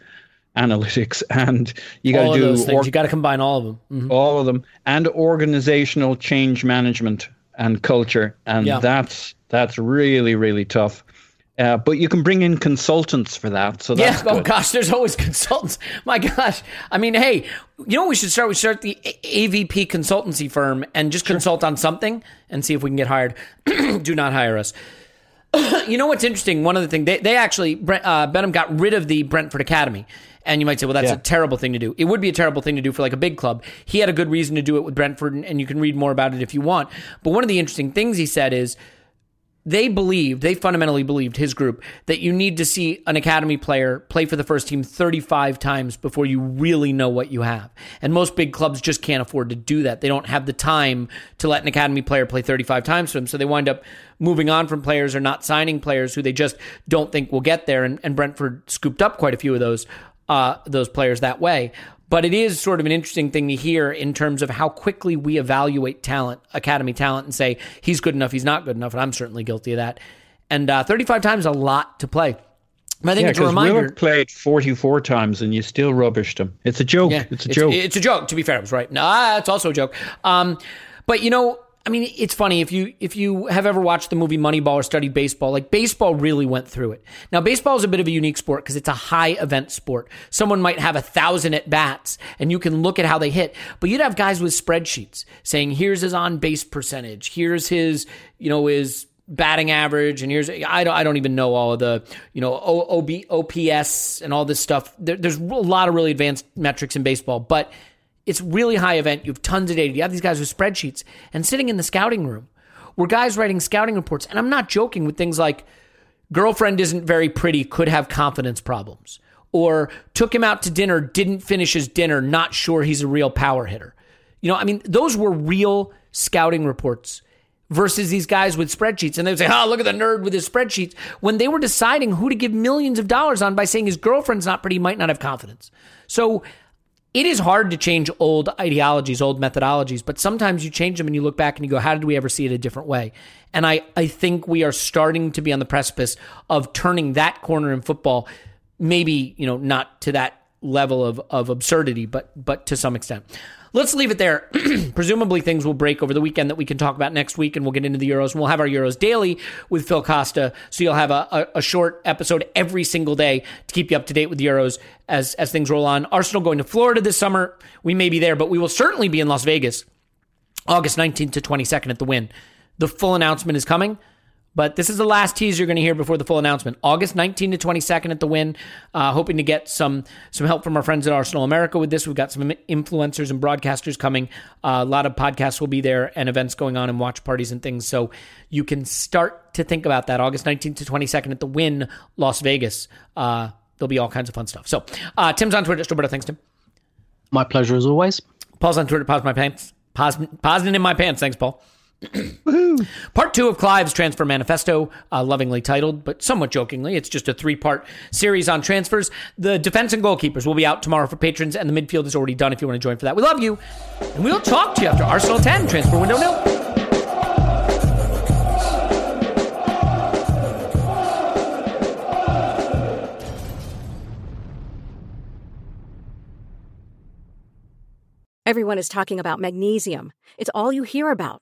analytics, and you got to do those things. Or, you got to combine all of them. Mm-hmm. All of them, and organizational change management and culture, and yeah. that's that's really really tough. Uh, but you can bring in consultants for that. So that's yeah. Oh gosh, there's always consultants. My gosh. I mean, hey, you know what we should start? We start the AVP consultancy firm and just sure. consult on something and see if we can get hired. Do not hire us. you know what's interesting? One of the things they they actually uh, Benham got rid of the Brentford Academy. And you might say, well, that's yeah. a terrible thing to do. It would be a terrible thing to do for like a big club. He had a good reason to do it with Brentford, and, and you can read more about it if you want. But one of the interesting things he said is they believed, they fundamentally believed, his group, that you need to see an academy player play for the first team 35 times before you really know what you have. And most big clubs just can't afford to do that. They don't have the time to let an academy player play 35 times for them. So they wind up moving on from players or not signing players who they just don't think will get there. And, and Brentford scooped up quite a few of those. Uh, those players that way. But it is sort of an interesting thing to hear in terms of how quickly we evaluate talent, academy talent, and say he's good enough, he's not good enough, and I'm certainly guilty of that. And uh, 35 times a lot to play. I think yeah, it's a reminder. Willard played 44 times and you still rubbished him. It's a joke. Yeah, it's a joke. It's a joke. To be fair, it was right. Nah, it's also a joke. Um, but you know, I mean, it's funny if you if you have ever watched the movie Moneyball or studied baseball, like baseball really went through it. Now, baseball is a bit of a unique sport because it's a high event sport. Someone might have a thousand at bats, and you can look at how they hit, but you'd have guys with spreadsheets saying, "Here's his on base percentage. Here's his, you know, his." batting average and here's I don't I don't even know all of the you know OB, OPS and all this stuff. There, there's a lot of really advanced metrics in baseball, but it's really high event. You have tons of data. You have these guys with spreadsheets and sitting in the scouting room where guys writing scouting reports. And I'm not joking with things like girlfriend isn't very pretty, could have confidence problems. Or took him out to dinner, didn't finish his dinner, not sure he's a real power hitter. You know, I mean, those were real scouting reports versus these guys with spreadsheets. And they would say, oh, look at the nerd with his spreadsheets. When they were deciding who to give millions of dollars on by saying his girlfriend's not pretty, might not have confidence. So it is hard to change old ideologies, old methodologies, but sometimes you change them and you look back and you go, how did we ever see it a different way? And I, I think we are starting to be on the precipice of turning that corner in football, maybe, you know, not to that level of, of absurdity, but but to some extent. Let's leave it there. Presumably, things will break over the weekend that we can talk about next week, and we'll get into the Euros. And we'll have our Euros daily with Phil Costa, so you'll have a, a, a short episode every single day to keep you up to date with the Euros as as things roll on. Arsenal going to Florida this summer. We may be there, but we will certainly be in Las Vegas, August 19th to 22nd at the Wynn. The full announcement is coming. But this is the last tease you're going to hear before the full announcement. August 19 to 22nd at the Wynn. Uh, hoping to get some some help from our friends at Arsenal America with this. We've got some influencers and broadcasters coming. Uh, a lot of podcasts will be there and events going on and watch parties and things. So you can start to think about that. August 19 to 22nd at the Wynn, Las Vegas. Uh, there'll be all kinds of fun stuff. So uh, Tim's on Twitter. stillberto, thanks, Tim. My pleasure as always. Paul's on Twitter. Pause my pants. Pause, Poznan in my pants. Thanks, Paul. Part two of Clive's transfer manifesto, uh, lovingly titled, but somewhat jokingly, it's just a three part series on transfers. The defense and goalkeepers will be out tomorrow for patrons, and the midfield is already done if you want to join for that. We love you, and we'll talk to you after Arsenal 10 transfer window nil. Everyone is talking about magnesium. It's all you hear about.